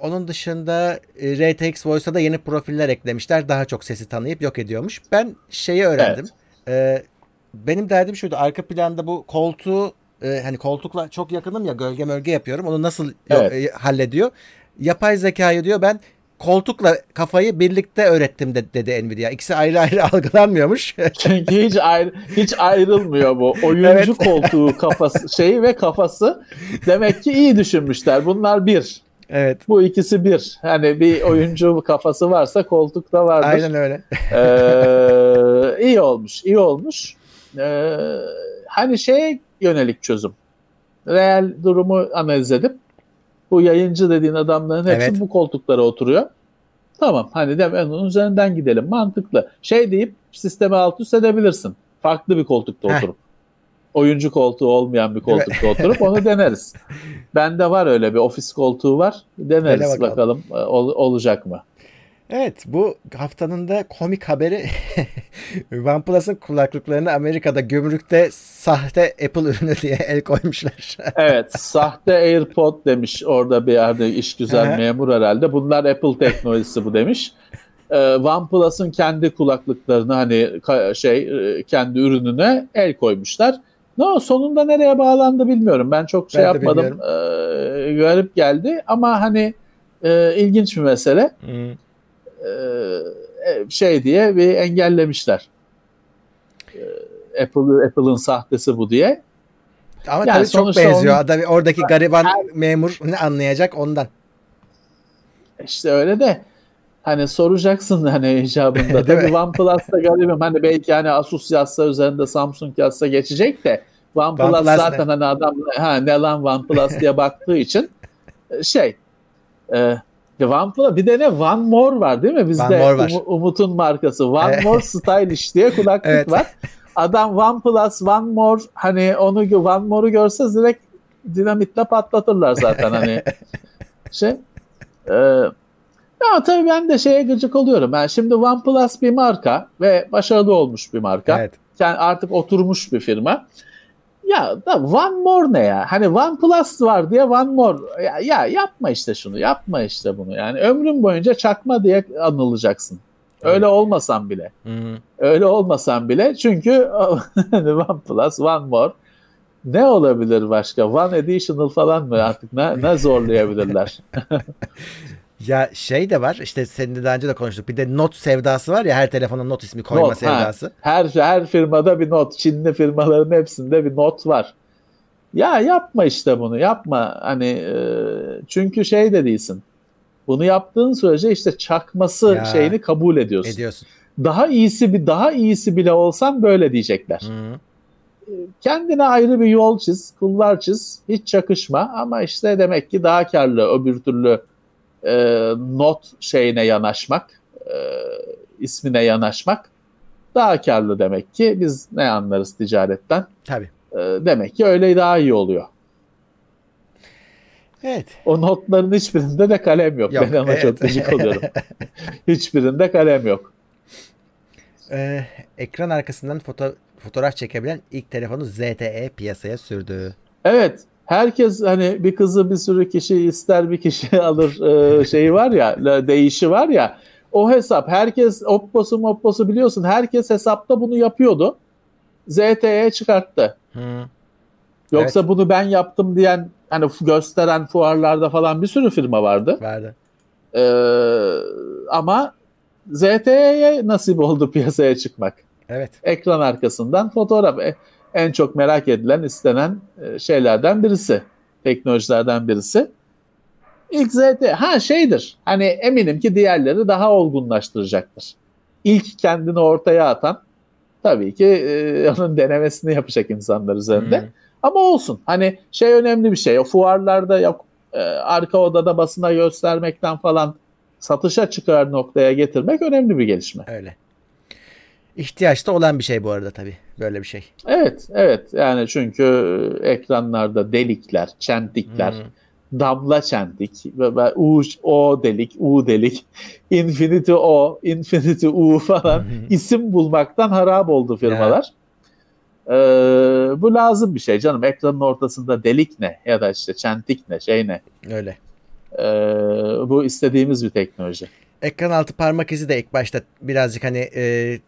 Onun dışında e, RTX Voice'a da yeni profiller eklemişler. Daha çok sesi tanıyıp yok ediyormuş. Ben şeyi öğrendim. Ee, benim derdim şuydu. Arka planda bu koltuğu e, hani koltukla çok yakınım ya gölge mölge yapıyorum. Onu nasıl Evet. e, hallediyor? Yapay zekayı diyor ben koltukla kafayı birlikte öğrettim de, dedi Nvidia. İkisi ayrı ayrı algılanmıyormuş. Çünkü hiç ayrı, hiç ayrılmıyor bu oyuncu Evet. koltuğu kafası şeyi ve kafası. Demek ki iyi düşünmüşler. Bunlar bir. evet. Bu ikisi bir. Hani bir oyuncu kafası varsa koltuk da vardır. Aynen öyle. Ee, iyi olmuş, iyi olmuş. e, hani şeye yönelik çözüm. Real durumu analiz edip bu yayıncı dediğin adamların hepsi Evet. bu koltuklara oturuyor. Tamam hani de ben onun üzerinden gidelim mantıklı. Şey deyip sistemi alt üst edebilirsin. Farklı bir koltukta Heh. oturup. Oyuncu koltuğu olmayan bir koltukta oturup onu deneriz. Bende var öyle bir ofis koltuğu var. Deneriz Dene bakalım. bakalım, e, ol- olacak mı? Evet bu haftanın da komik haberi OnePlus'ın kulaklıklarını Amerika'da gümrükte sahte Apple ürünü diye el koymuşlar. Evet, sahte AirPod demiş orada bir yerde iş güzel memur herhalde. Bunlar Apple teknolojisi bu demiş. Ee, OnePlus'ın kendi kulaklıklarını hani şey e, kendi ürününe el koymuşlar. Ne o sonunda nereye bağlandı bilmiyorum. Ben çok şey Ben yapmadım. Ee, garip geldi ama hani e, ilginç bir mesele. Hmm. Ee, şey diye bir engellemişler. Ee, Apple Apple'ın sahtesi bu diye. Ama Yani tabii çok benziyor. onun- Adam, oradaki gariban memur ne anlayacak ondan. İşte öyle de hani soracaksın hani icabında. Tabii? OnePlus'ta garibim hani belki hani Asus yazsa üzerinde Samsung yazsa geçecek de OnePlus, OnePlus ne? zaten hani adam ha ne lan OnePlus diye baktığı için e, şey e, OnePlus bir de ne One More var değil mi? Bizde One. Umu- Umut'un markası One. More Stylish diye kulaklık Evet. var. Adam OnePlus One More hani onu One More'u görse direkt dinamitle patlatırlar zaten hani şey. E, ya tabii ben de şeye gıcık oluyorum. Yani şimdi OnePlus bir marka ve başarılı olmuş bir marka. Evet. Yani artık oturmuş bir firma. Ya da One More ne ya? Hani OnePlus var diye One More. Ya, ya yapma işte şunu, yapma işte bunu. Yani ömrün boyunca çakma diye anılacaksın. Öyle olmasan bile. Hmm. Öyle olmasan bile çünkü hani OnePlus, One More ne olabilir başka? One Additional falan mı artık ne, ne zorlayabilirler? Ya şey de var işte seninle daha önce de konuştuk. Bir de not sevdası var ya her telefona not ismi koyma Not, ha. sevdası. Her her firmada bir not. Çinli firmaların hepsinde bir not var. Ya yapma işte bunu. Yapma. Hani e, çünkü şey de değilsin. Bunu yaptığın sürece işte çakması Ya. şeyini kabul ediyorsun. Ediyorsun. Daha iyisi bir daha iyisi bile olsan böyle diyecekler. Hmm. Kendine ayrı bir yol çiz, kulvar çiz. Hiç çakışma ama işte demek ki daha karlı öbür türlü e, not şeyine yanaşmak, e, ismine yanaşmak daha karlı demek ki. Biz ne anlarız ticaretten? Tabii. E, demek ki öyle daha iyi oluyor. Evet. O notların hiçbirinde de kalem yok. Yok, ben ona evet. çok gıcık oluyorum. hiçbirinde kalem yok. Ee, ekran arkasından foto fotoğraf çekebilen ilk telefonu ZTE piyasaya sürdü. Evet. Herkes hani bir kızı bir sürü kişi ister bir kişi alır e, şeyi var ya değişi var ya o hesap herkes Oppo'su Oppo'su biliyorsun herkes hesapta bunu yapıyordu. ZTE çıkarttı. Yoksa bunu ben yaptım diyen hani gösteren fuarlarda falan bir sürü firma vardı. Vardı. Ee, ama ZTE'ye nasip oldu piyasaya çıkmak. Evet. Ekran arkasından fotoğraf E, en çok merak edilen, istenen e, şeylerden birisi. Teknolojilerden birisi. İlk ZTE ha şeydir. Hani eminim ki diğerleri daha olgunlaştıracaktır. İlk kendini ortaya atan tabii ki e, onun denemesini yapacak insanlar üzerinde. Hmm. Ama olsun. Hani şey önemli bir şey. O fuarlarda yok e, arka odada basına göstermekten falan satışa çıkar noktaya getirmek önemli bir gelişme. Öyle. İhtiyaçta olan bir şey bu arada tabii. Böyle bir şey. Evet, evet. Yani çünkü e, ekranlarda delikler, çentikler, Hmm. damla çentik, U, O delik, U delik, Infinity O, Infinity U falan isim bulmaktan harap oldu firmalar. Ee, bu lazım bir şey canım. Ekranın ortasında delik ne ya da işte çentik ne, şey ne. Öyle. Ee, bu istediğimiz bir teknoloji. Ekran altı parmak izi de ilk başta birazcık hani e,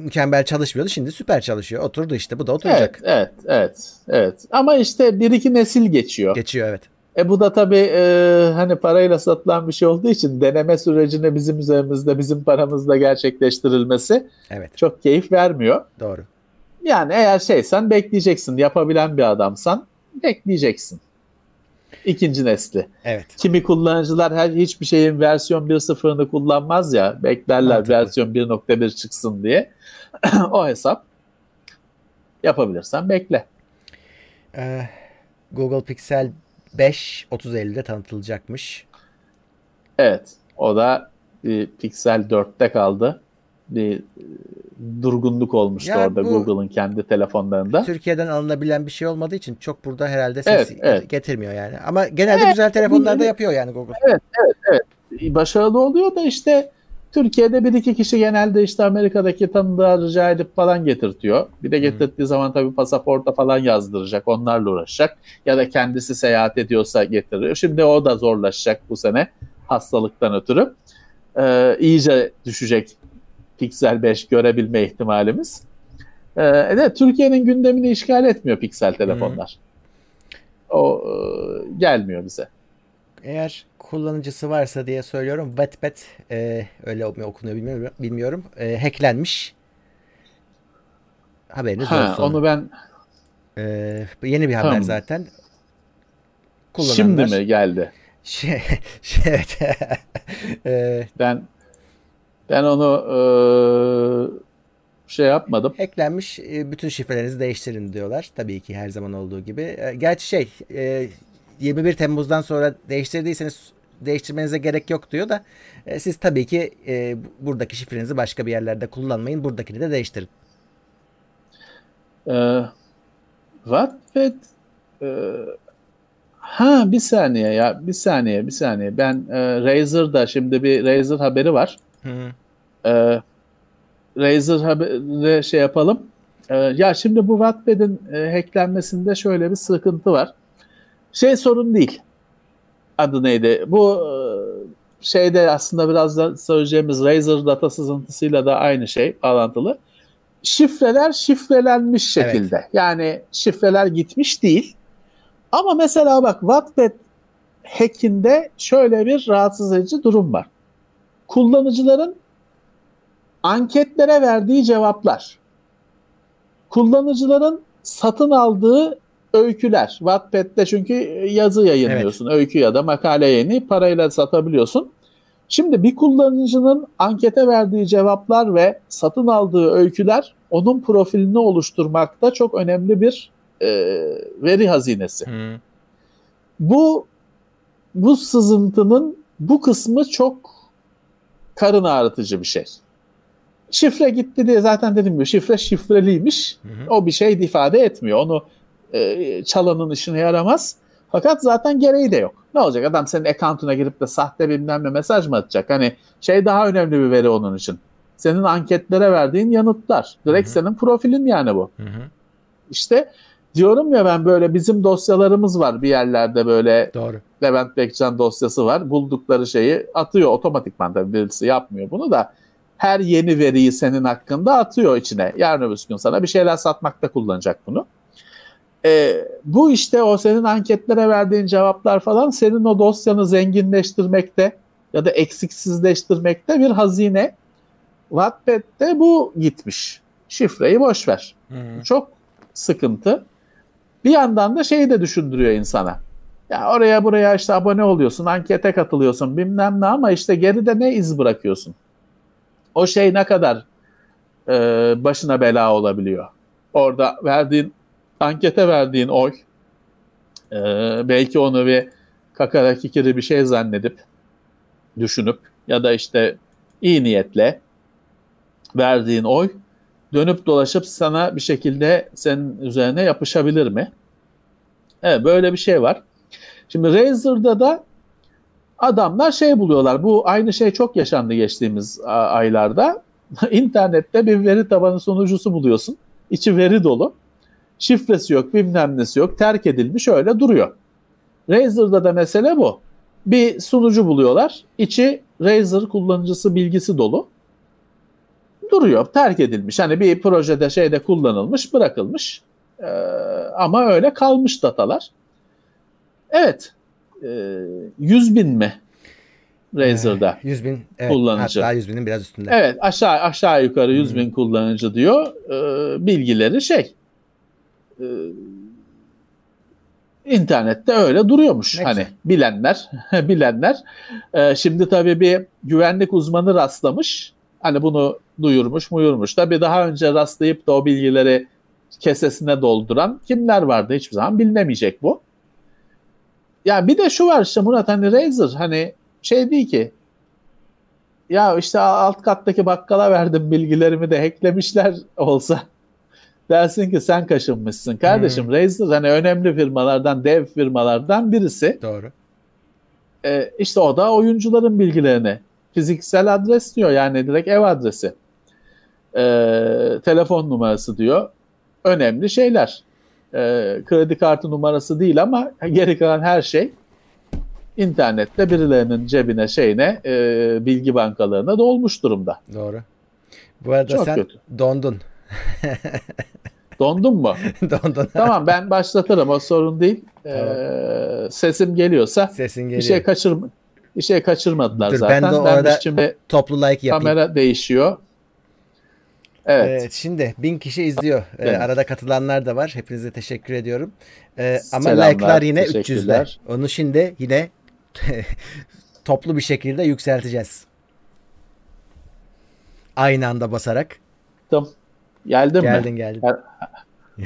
mükemmel çalışmıyordu. Şimdi süper çalışıyor. Oturdu işte. Bu da oturacak. Evet, evet, evet, evet. Ama işte bir iki nesil geçiyor. Geçiyor evet. E bu da tabii e, hani parayla satılan bir şey olduğu için deneme sürecinde bizim üzerimizde, bizim paramızla gerçekleştirilmesi Evet. çok keyif vermiyor. Doğru. Yani eğer şeysen bekleyeceksin, yapabilen bir adamsan bekleyeceksin. İkinci nesli. Evet. Kimi kullanıcılar her hiçbir şeyin versiyon 1.0'ını kullanmaz ya, beklerler Mantıklı. versiyon 1.1 çıksın diye. o hesap. Yapabilirsen bekle. Ee, Google Pixel 5 30 Eylül'de tanıtılacakmış. Evet. O da bir Pixel 4'te kaldı. Bir e, durgunluk olmuştu Ya orada Google'ın kendi telefonlarında. Türkiye'den alınabilen bir şey olmadığı için çok burada herhalde Evet, ses evet. getirmiyor yani. Ama genelde Evet, güzel telefonlarda evet. yapıyor yani Google. Başarılı oluyor da işte Türkiye'de bir iki kişi genelde işte Amerika'daki tanıdığa rica edip falan getirtiyor. Bir de getirdiği zaman tabii pasaporta falan yazdıracak, onlarla uğraşacak. Ya da kendisi seyahat ediyorsa getiriyor. Şimdi o da zorlaşacak bu sene hastalıktan ötürü. Ee, iyice düşecek Pixel 5 görebilme ihtimalimiz. Ee, evet, Türkiye'nin gündemini işgal etmiyor Pixel telefonlar. O e, gelmiyor bize. Eğer kullanıcısı varsa diye söylüyorum. Wattpad e, öyle okunuyor bilmiyorum. bilmiyorum. E, hacklenmiş. Haberiniz Ha, olsun. onu ben E, yeni bir haber Tamam. zaten. şimdi mi geldi? Şey, şey, evet. e, Ben ben onu e, şey yapmadım. hacklenmiş. E, bütün şifrelerinizi değiştirin diyorlar. Tabii ki her zaman olduğu gibi. E, gerçi şey e, 21 Temmuz'dan sonra değiştirdiyseniz değiştirmenize gerek yok diyor da e, siz tabii ki e, buradaki şifrenizi başka bir yerlerde kullanmayın. Buradakini de değiştirin. E, Wattpad e, ha bir saniye ya bir saniye bir saniye. Ben e, Razer'da şimdi bir Razer haberi var. Hı. E, Razer haberi şey yapalım. E, ya şimdi bu Wattpad'in e, hacklenmesinde şöyle bir sıkıntı var. Şey sorun değil. Adı neydi? Bu e, şeyde aslında biraz da söyleyeceğimiz Razer data sızıntısıyla da aynı şey bağlantılı. Şifreler şifrelenmiş Evet. şekilde. Yani şifreler gitmiş değil. Ama mesela bak Wattpad hackinde şöyle bir rahatsız edici durum var. Kullanıcıların anketlere verdiği cevaplar, kullanıcıların satın aldığı öyküler. Wattpad'de çünkü yazı yayınlıyorsun. Öykü ya da makale yayını parayla satabiliyorsun. Şimdi bir kullanıcının ankete verdiği cevaplar ve satın aldığı öyküler onun profilini oluşturmakta çok önemli bir e, veri hazinesi. Hı. Bu bu sızıntının bu kısmı çok karın ağrıtıcı bir şey. Şifre gitti diye zaten dediğim gibi şifre şifreliymiş. Hı hı. O bir şey ifade etmiyor. Onu e, çalanın işine yaramaz. Fakat zaten gereği de yok. Ne olacak? Adam senin account'una girip de sahte bilmem ne mesaj mı atacak? Hani şey daha önemli bir veri onun için. Senin anketlere verdiğin yanıtlar. Direkt Hı hı. senin profilin yani bu. Hı hı. İşte diyorum ya ben böyle bizim dosyalarımız var bir yerlerde böyle Doğru. Levent Bekcan dosyası var. Buldukları şeyi atıyor otomatikman tabii birisi yapmıyor bunu da her yeni veriyi senin hakkında atıyor içine. Yarın öbür gün sana bir şeyler satmakta kullanacak bunu. Ee, bu işte o senin anketlere verdiğin cevaplar falan senin o dosyanı zenginleştirmekte ya da eksiksizleştirmekte bir hazine. Wattpad'de bu gitmiş. Şifreyi boş ver. Hı hı. Çok sıkıntı. Bir yandan da şeyi de düşündürüyor insana. Ya oraya buraya işte abone oluyorsun, ankete katılıyorsun bilmem ne ama işte geride ne iz bırakıyorsun? O şey ne kadar e, başına bela olabiliyor? Orada verdiğin, ankete verdiğin oy e, belki onu bir kakara kikiri bir şey zannedip düşünüp ya da işte iyi niyetle verdiğin oy dönüp dolaşıp sana bir şekilde senin üzerine yapışabilir mi? Evet böyle bir şey var. Şimdi Razer'da da adamlar şey buluyorlar. Bu aynı şey çok yaşandı geçtiğimiz aylarda. İnternette bir veri tabanı sunucusu buluyorsun. İçi veri dolu. Şifresi yok, bilmem nesi yok. Terk edilmiş öyle duruyor. Razer'da da mesele bu. Bir sunucu buluyorlar. İçi Razer kullanıcısı bilgisi dolu duruyor. Terk edilmiş. Hani bir projede şeyde kullanılmış, bırakılmış. Ee, ama öyle kalmış datalar. Evet. Ee, 100 bin mi Razer'da? 100 bin evet, Kullanıcı. Hatta 100 binin biraz üstünde. Evet aşağı aşağı yukarı 100 bin kullanıcı diyor. Ee, bilgileri şey e, internette öyle duruyormuş. Ne hani bilenler bilenler. Ee, şimdi tabii bir güvenlik uzmanı rastlamış. Hani bunu duyurmuş muyurmuş. Tabii daha önce rastlayıp da o bilgileri kesesine dolduran kimler vardı hiçbir zaman bilinemeyecek bu. Ya bir de şu var işte Murat hani Razer hani şey değil ki ya işte alt kattaki bakkala verdim bilgilerimi de hacklemişler olsa dersin ki sen kaşınmışsın. Kardeşim hmm. Razer hani önemli firmalardan, dev firmalardan birisi. Doğru. Ee, işte o da oyuncuların bilgilerini fiziksel adres diyor yani direkt ev adresi. Ee, telefon numarası diyor. Önemli şeyler. Ee, kredi kartı numarası değil ama geri kalan her şey internette birilerinin cebine şeyine e, bilgi bankalarına dolmuş durumda. Doğru. Bu arada Çok sen kötü. dondun. Dondun mu? Dondun. Tamam ben başlatırım o sorun değil. Ee, sesim geliyorsa Sesin geliyor. bir şey kaçırma bir şey kaçırmadılar Dur, zaten. Ben de orada ben şimdi toplu like yapayım. Kamera değişiyor. Evet. evet. Şimdi bin kişi izliyor. Ee, evet. arada katılanlar da var. Hepinize teşekkür ediyorum. Ee, ama like'lar yine 300'de. Onu şimdi yine toplu bir şekilde yükselteceğiz. Aynı anda basarak. Tamam. Geldin geldin, mi? Geldin geldin.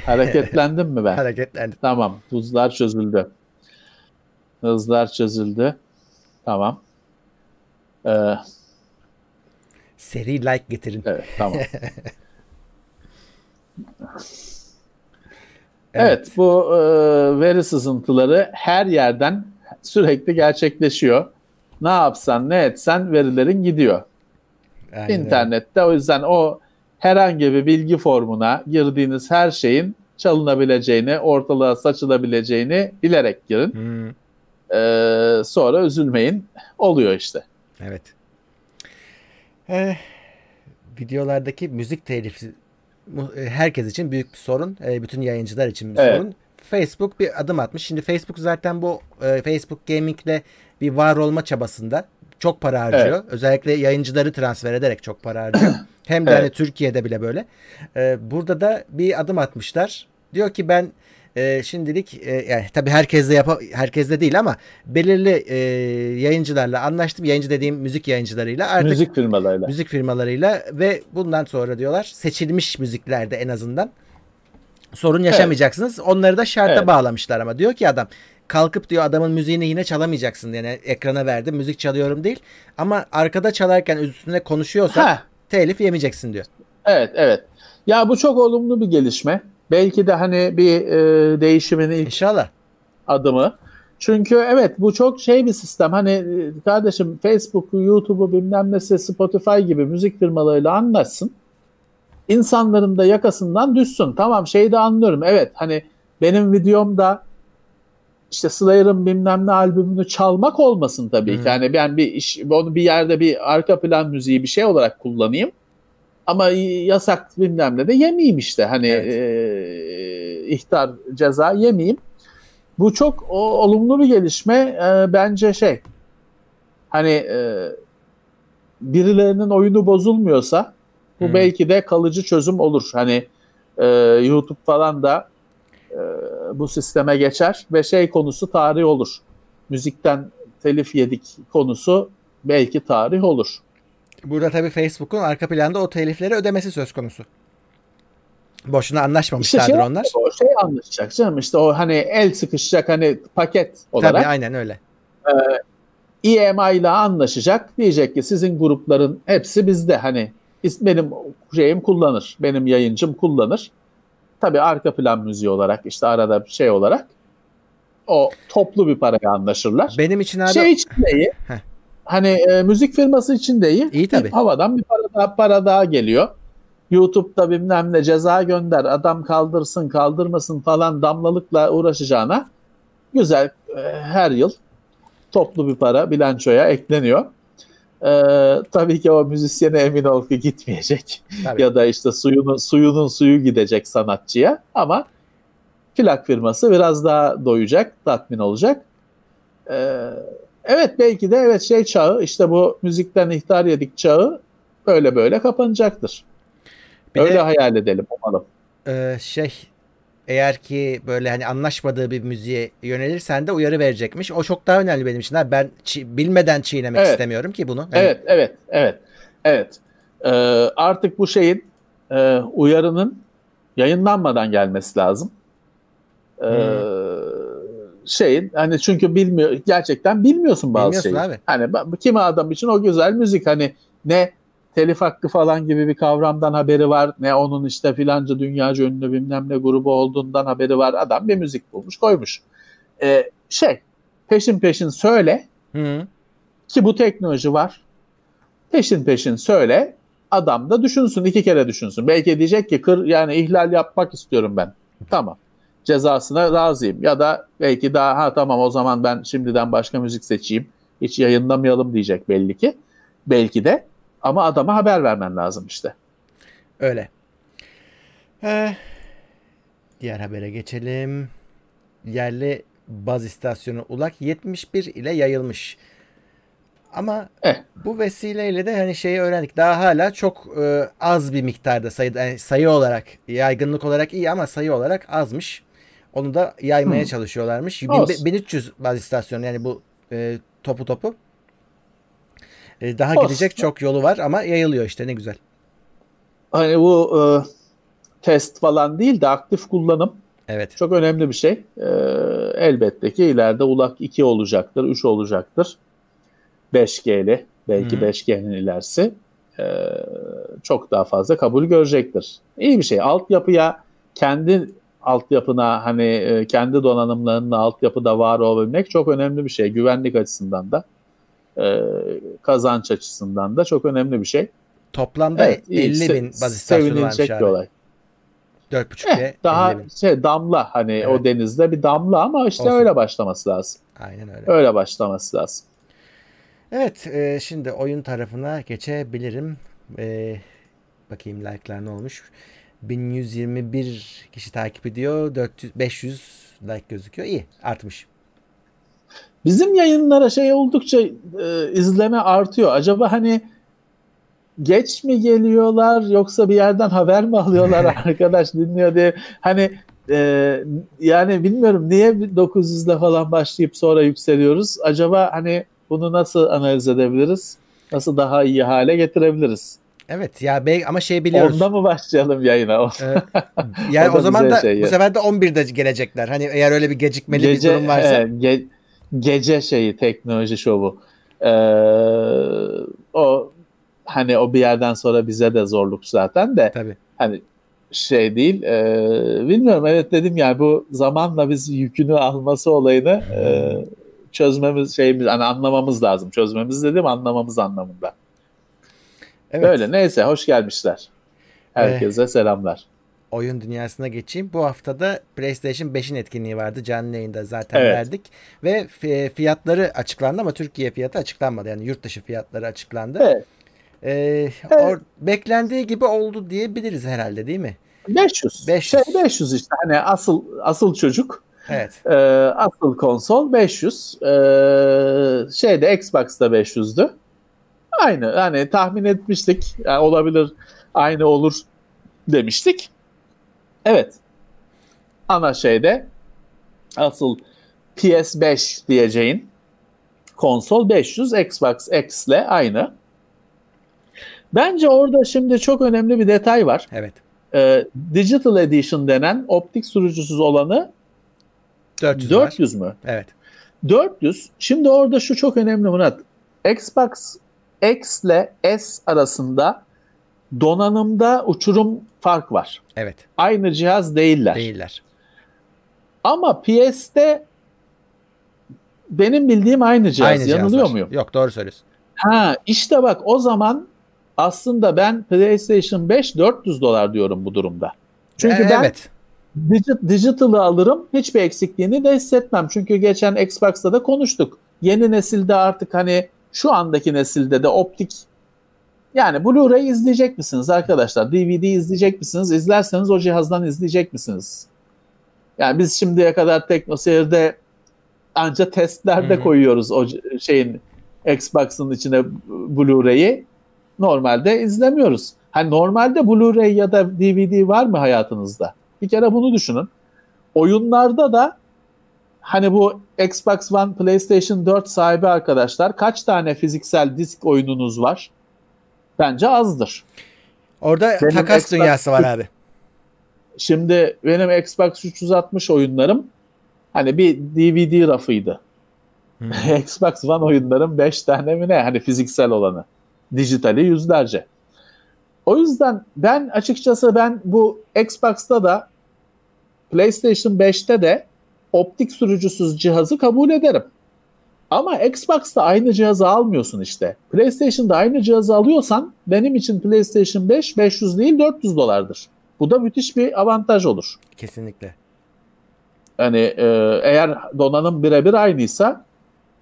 Hareketlendim mi ben? Hareketlendim. Tamam. Hızlar çözüldü. Hızlar çözüldü. Tamam. Ee, Seri like getirin. Evet tamam. evet. evet bu e, veri sızıntıları her yerden sürekli gerçekleşiyor. Ne yapsan ne etsen verilerin gidiyor. Aynen. İnternette o yüzden o herhangi bir bilgi formuna girdiğiniz her şeyin çalınabileceğini, ortalığa saçılabileceğini bilerek girin. Hmm. Ee, sonra üzülmeyin. Oluyor işte. Evet. Ee, videolardaki müzik telifi e, herkes için büyük bir sorun. E, bütün yayıncılar için bir evet. sorun. Facebook bir adım atmış. Şimdi Facebook zaten bu e, Facebook Gaming'le bir var olma çabasında çok para harcıyor. Evet. Özellikle yayıncıları transfer ederek çok para harcıyor. Hem de evet. hani Türkiye'de bile böyle. burada da bir adım atmışlar. Diyor ki ben e, şimdilik e, yani tabii herkesle yap herkesle değil ama belirli e, yayıncılarla anlaştım. Yayıncı dediğim müzik yayıncılarıyla artık müzik firmalarıyla. Müzik firmalarıyla ve bundan sonra diyorlar seçilmiş müziklerde en azından sorun yaşamayacaksınız. Evet. Onları da şarta evet. bağlamışlar ama diyor ki adam kalkıp diyor adamın müziğini yine çalamayacaksın yani ekrana verdim müzik çalıyorum değil ama arkada çalarken üstüne konuşuyorsa telif yemeyeceksin diyor. Evet evet. Ya bu çok olumlu bir gelişme. Belki de hani bir e, değişimin ilk İnşallah. adımı. Çünkü evet bu çok şey bir sistem. Hani e, kardeşim Facebook'u, YouTube'u bilmem nesi Spotify gibi müzik firmalarıyla anlaşsın. İnsanların da yakasından düşsün. Tamam şeyi de anlıyorum. Evet hani benim videomda işte Slayer'ın bilmem ne albümünü çalmak olmasın tabii hmm. ki. Yani ben bir iş, onu bir yerde bir arka plan müziği bir şey olarak kullanayım. Ama yasak bilmem ne de yemeyeyim işte. Hani evet. e, ihtar ceza yemeyeyim. Bu çok o, olumlu bir gelişme. E, bence şey hani e, birilerinin oyunu bozulmuyorsa bu hmm. belki de kalıcı çözüm olur. Hani e, YouTube falan da e, bu sisteme geçer ve şey konusu tarih olur. Müzikten telif yedik konusu belki tarih olur. Burada tabii Facebook'un arka planda o telifleri ödemesi söz konusu. Boşuna anlaşmamışlardır işte şey, onlar. O şey anlaşacak canım işte o hani el sıkışacak hani paket olarak. Tabii aynen öyle. Ee, EMI ile anlaşacak. Diyecek ki sizin grupların hepsi bizde hani benim şeyim kullanır. Benim yayıncım kullanır. Tabii arka plan müziği olarak işte arada bir şey olarak o toplu bir paraya anlaşırlar. Benim için abi... Şey için. Heh hani e, müzik firması için de iyi. İyi tabii. Havadan bir para daha, para daha geliyor. YouTube'da bilmem ne ceza gönder, adam kaldırsın kaldırmasın falan damlalıkla uğraşacağına güzel e, her yıl toplu bir para bilançoya ekleniyor. Ee, tabii ki o müzisyene emin ol ki gitmeyecek. Tabii. ya da işte suyunun, suyunun suyu gidecek sanatçıya ama plak firması biraz daha doyacak, tatmin olacak. Ee, Evet belki de evet şey çağı işte bu müzikten ihtar yedik çağı böyle böyle kapanacaktır. Bir Öyle de, hayal edelim umalım. E, şey eğer ki böyle hani anlaşmadığı bir müziğe yönelirsen de uyarı verecekmiş. O çok daha önemli benim için. Ben çi- bilmeden çiğnemek evet. istemiyorum ki bunu. Hani... Evet, evet, evet. Evet. Ee, artık bu şeyin e, uyarının Yayınlanmadan gelmesi lazım. Ee, şeyin hani çünkü bilmiyor gerçekten bilmiyorsun bazı Bilmiyorsun şeyi. abi. Hani kimi adam için o güzel müzik hani ne telif hakkı falan gibi bir kavramdan haberi var ne onun işte filanca dünyaca ünlü bilmem ne grubu olduğundan haberi var. Adam bir müzik bulmuş koymuş. Ee, şey peşin peşin söyle Hı. ki bu teknoloji var. Peşin peşin söyle. Adam da düşünsün, iki kere düşünsün. Belki diyecek ki kır yani ihlal yapmak istiyorum ben. Tamam. Cezasına razıyım. Ya da belki daha ha tamam o zaman ben şimdiden başka müzik seçeyim. Hiç yayınlamayalım diyecek belli ki. Belki de. Ama adama haber vermen lazım işte. Öyle. Ee, diğer habere geçelim. Yerli baz istasyonu ULAK 71 ile yayılmış. Ama Eh. bu vesileyle de hani şeyi öğrendik. Daha hala çok e, az bir miktarda sayı, yani sayı olarak, yaygınlık olarak iyi ama sayı olarak azmış. Onu da yaymaya Hmm. çalışıyorlarmış. Olsun. 1300 baz istasyonu yani bu e, topu topu. E, daha Olsun. gidecek çok yolu var ama yayılıyor işte ne güzel. Hani bu e, test falan değil de aktif kullanım Evet. Çok önemli bir şey. Ee, elbette ki ileride ULAK 2 olacaktır, 3 olacaktır. 5G'li, belki Hı hı. 5G'nin ilerisi ee, çok daha fazla kabul görecektir. İyi bir şey. Altyapıya kendi altyapına hani e, kendi donanımlarının altyapıda var olabilmek çok önemli bir şey. Güvenlik açısından da e, kazanç açısından da çok önemli bir şey. Toplamda Evet, iyi. 50 bin Se- baz istasyonu varmış bir abi. olay. 4.5 Eh, daha 50 bin. şey damla hani Evet. o denizde bir damla ama işte Olsun. öyle başlaması lazım. Aynen öyle. Öyle başlaması lazım. Evet e, şimdi oyun tarafına geçebilirim. E, bakayım like'lar ne olmuş. 1121 kişi takip ediyor. 400 500 like gözüküyor. İyi artmış. Bizim yayınlara şey oldukça e, izleme artıyor. Acaba hani geç mi geliyorlar yoksa bir yerden haber mi alıyorlar arkadaş dinliyor diye. Hani e, yani bilmiyorum niye 900'de falan başlayıp sonra yükseliyoruz. Acaba hani bunu nasıl analiz edebiliriz? Nasıl daha iyi hale getirebiliriz? Evet ya ama şey biliyoruz. Onda mı başlayalım yayına? E, yani O o zaman da şey bu sefer de 11'de gelecekler. Hani eğer öyle bir gecikmeli bir durum varsa. he, ge- gece şeyi teknoloji şovu. Ee, o hani o bir yerden sonra bize de zorluk zaten de Tabii. hani şey değil. e, bilmiyorum evet dedim yani bu zamanla biz yükünü alması olayını e, çözmemiz şeyimiz hani anlamamız lazım. Çözmemiz dedim anlamamız anlamında. Evet. Böyle neyse hoş gelmişler. Herkese selamlar. oyun dünyasına geçeyim. Bu haftada PlayStation 5'in etkinliği vardı. Canlı yayında zaten Evet. verdik. Ve fi- fiyatları açıklandı ama Türkiye fiyatı açıklanmadı. Yani yurt dışı fiyatları açıklandı. Evet. Ee, Evet. or- beklendiği gibi oldu diyebiliriz herhalde değil mi? 500. 500. Şey 500 işte hani asıl asıl çocuk Evet. Ee, asıl konsol 500. Ee, şeyde Xbox'ta 500'dü. Aynı. Yani tahmin etmiştik. Yani olabilir aynı olur demiştik. Evet. Ana şeyde asıl PS5 diyeceğin konsol 500 Xbox X ile aynı. Bence orada şimdi çok önemli bir detay var. Evet. Ee, Digital Edition denen optik sürücüsüz olanı 400, var. 400 mü? Evet. 400. Şimdi orada şu çok önemli Murat. Xbox X ile S arasında donanımda uçurum fark var. Evet. Aynı cihaz değiller. Değiller. Ama PS'te benim bildiğim aynı cihaz. Aynı Yanılıyor muyum? Yok doğru söylüyorsun. Ha işte bak o zaman aslında ben PlayStation 5 400 dolar diyorum bu durumda. Çünkü Ee, ben evet. Digi- Digital'ı alırım. Hiçbir eksikliğini de hissetmem. Çünkü geçen Xbox'ta da konuştuk. Yeni nesilde artık hani şu andaki nesilde de optik yani Blu-ray izleyecek misiniz arkadaşlar? DVD izleyecek misiniz? İzlerseniz o cihazdan izleyecek misiniz? Yani biz şimdiye kadar TeknoSeyir'de anca testlerde hı. koyuyoruz o şeyin Xbox'ın içine Blu-ray'i. Normalde izlemiyoruz. Hani normalde Blu-ray ya da DVD var mı hayatınızda? Bir kere bunu düşünün. Oyunlarda da hani bu Xbox One, PlayStation 4 sahibi arkadaşlar kaç tane fiziksel disk oyununuz var? Bence azdır. Orada Benim takas Xbox- dünyası var abi. Şimdi benim Xbox 360 oyunlarım hani bir DVD rafıydı. Xbox One oyunlarım 5 tane mi ne? Hani fiziksel olanı. Dijitali yüzlerce. O yüzden ben açıkçası ben bu Xbox'ta da PlayStation 5'te de optik sürücüsüz cihazı kabul ederim. Ama Xbox'ta aynı cihazı almıyorsun işte. PlayStation'da aynı cihazı alıyorsan benim için PlayStation 5 500 değil 400 dolardır. Bu da müthiş bir avantaj olur. Kesinlikle. Hani e, eğer donanım birebir aynıysa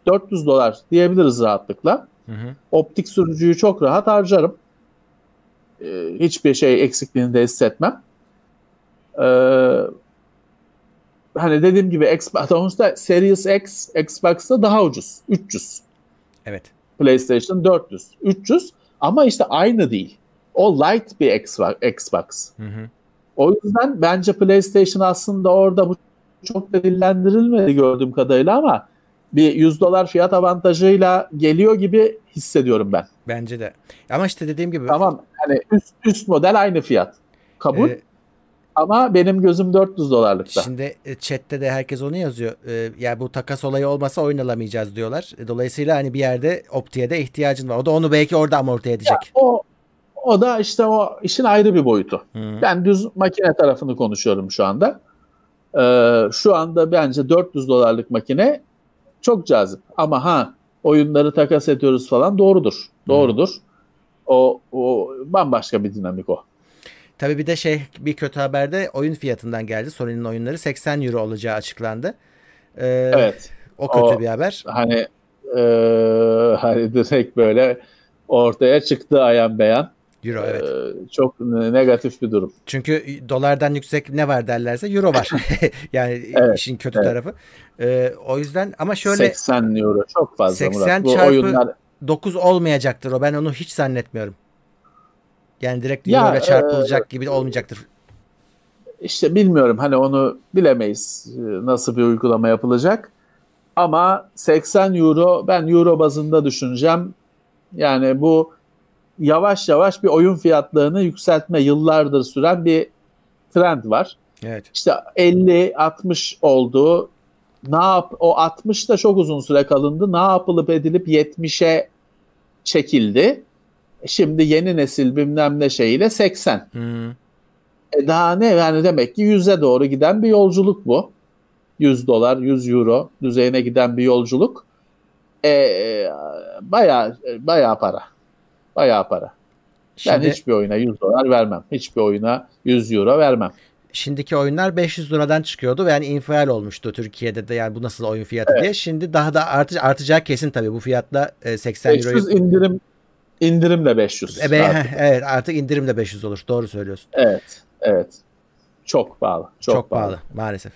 400 dolar diyebiliriz rahatlıkla. Hı hı. Optik sürücüyü çok rahat harcarım. E, hiçbir şey eksikliğini de hissetmem. E, hani dediğim gibi Xbox, sonuçta Series X Xbox'ta daha ucuz. 300. Evet. PlayStation 400. 300 ama işte aynı değil. O light bir Xbox. Hı hı. O yüzden bence PlayStation aslında orada bu çok da dillendirilmedi gördüğüm kadarıyla ama bir 100 dolar fiyat avantajıyla geliyor gibi hissediyorum ben. Bence de. Ama işte dediğim gibi Tamam hani üst, üst model aynı fiyat. Kabul e, ama benim gözüm 400 dolarlıkta. Şimdi e, chatte de herkes onu yazıyor. E, ya bu takas olayı olmasa oyun alamayacağız diyorlar. E, Dolayısıyla hani bir yerde optiğe de ihtiyacın var. O da onu belki orada amorti edecek. O o da işte o işin ayrı bir boyutu. Hı. Ben düz makine tarafını konuşuyorum şu anda. Ee, şu anda bence 400 dolarlık makine çok cazip. Ama ha oyunları takas ediyoruz falan doğrudur. Doğrudur. O, o bambaşka bir dinamik o. Tabii bir de şey bir kötü haber de oyun fiyatından geldi. Sony'nin oyunları 80 euro olacağı açıklandı. E, Evet. O kötü O- bir haber. Hani e, hani direkt böyle ortaya çıktı ayan beyan. Euro evet. Ee, çok negatif bir durum. Çünkü dolardan yüksek ne var derlerse euro var. yani Evet, işin kötü evet. tarafı. E, o yüzden ama şöyle 80 euro çok fazla 80 Murat. Bu çarpı- oyunlar 9 olmayacaktır o. Ben onu hiç zannetmiyorum. Yani direkt ile çarpılacak gibi olmayacaktır. İşte bilmiyorum hani onu bilemeyiz e, nasıl bir uygulama yapılacak. Ama 80 euro ben euro bazında düşüneceğim. Yani bu yavaş yavaş bir oyun fiyatlarını yükseltme yıllardır süren bir trend var. Evet. İşte 50 60 oldu. Ne yap o 60 da çok uzun süre kalındı. Ne yapılıp edilip 70'e çekildi. Şimdi yeni nesil bilmem ne şeyiyle 80. Hı. E daha ne yani demek ki 100'e doğru giden bir yolculuk bu. 100 dolar, 100 euro düzeyine giden bir yolculuk. E, e, bayağı bayağı para. Bayağı para. Ben Şimdi, hiçbir oyuna 100 dolar vermem. Hiçbir oyuna 100 euro vermem. Şimdiki oyunlar 500 liradan çıkıyordu ve yani infial olmuştu Türkiye'de de yani bu nasıl oyun fiyatı diye. Şimdi daha da artış, artacağı kesin tabii bu fiyatla e, 80 500 euroyu. indirim indirim de 500. E, be- artık. evet artık indirim de 500 olur. Doğru söylüyorsun. Evet. Evet. Çok pahalı. Çok, Çok, pahalı. maalesef.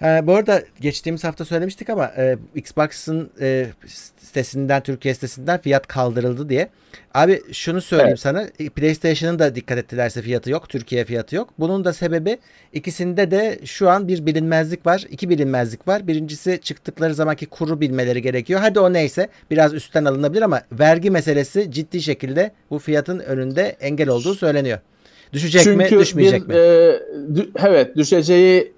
Ha, bu arada geçtiğimiz hafta söylemiştik ama e, Xbox'ın e, sitesinden Türkiye sitesinden fiyat kaldırıldı diye. Abi şunu söyleyeyim Evet. sana. e, PlayStation'ın da dikkat ettilerse fiyatı yok. Türkiye fiyatı yok. Bunun da sebebi ikisinde de şu an bir bilinmezlik var. iki bilinmezlik var. Birincisi çıktıkları zamanki kuru bilmeleri gerekiyor. Hadi o neyse biraz üstten alınabilir ama vergi meselesi ciddi şekilde bu fiyatın önünde engel olduğu söyleniyor. Düşecek mi, Çünkü düşmeyecek bir, mi? e, dü- evet düşeceği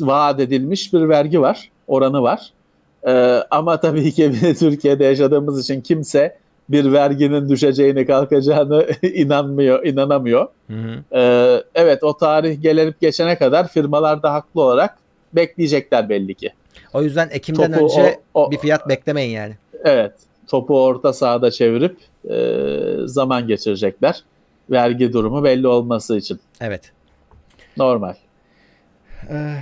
vaat edilmiş bir vergi var. Oranı var. E, ama tabii ki Türkiye'de yaşadığımız için kimse bir verginin düşeceğini kalkacağını inanmıyor, inanamıyor. Hı hı. E, evet o tarih gelip geçene kadar firmalar da haklı olarak bekleyecekler belli ki. O yüzden Ekim'den Topu önce o- o- bir fiyat beklemeyin yani. Evet topu orta sahada çevirip e, zaman geçirecekler. Vergi durumu belli olması için. Evet. Normal. Ee,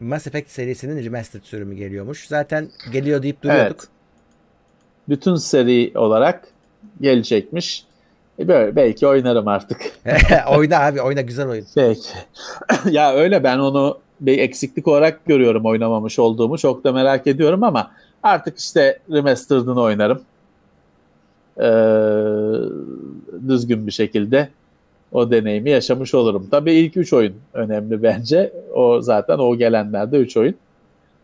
Mass Effect serisinin remastered sürümü geliyormuş. Zaten geliyor deyip duruyorduk. Evet. Bütün seri olarak gelecekmiş. E böyle belki oynarım artık. oyna abi oyna güzel oyun. Belki. ya öyle ben onu bir eksiklik olarak görüyorum oynamamış olduğumu. Çok da merak ediyorum ama artık işte remastered'ını oynarım. Ee, düzgün bir şekilde o deneyimi yaşamış olurum. Tabii ilk 3 oyun önemli bence. O zaten o gelenlerde 3 oyun.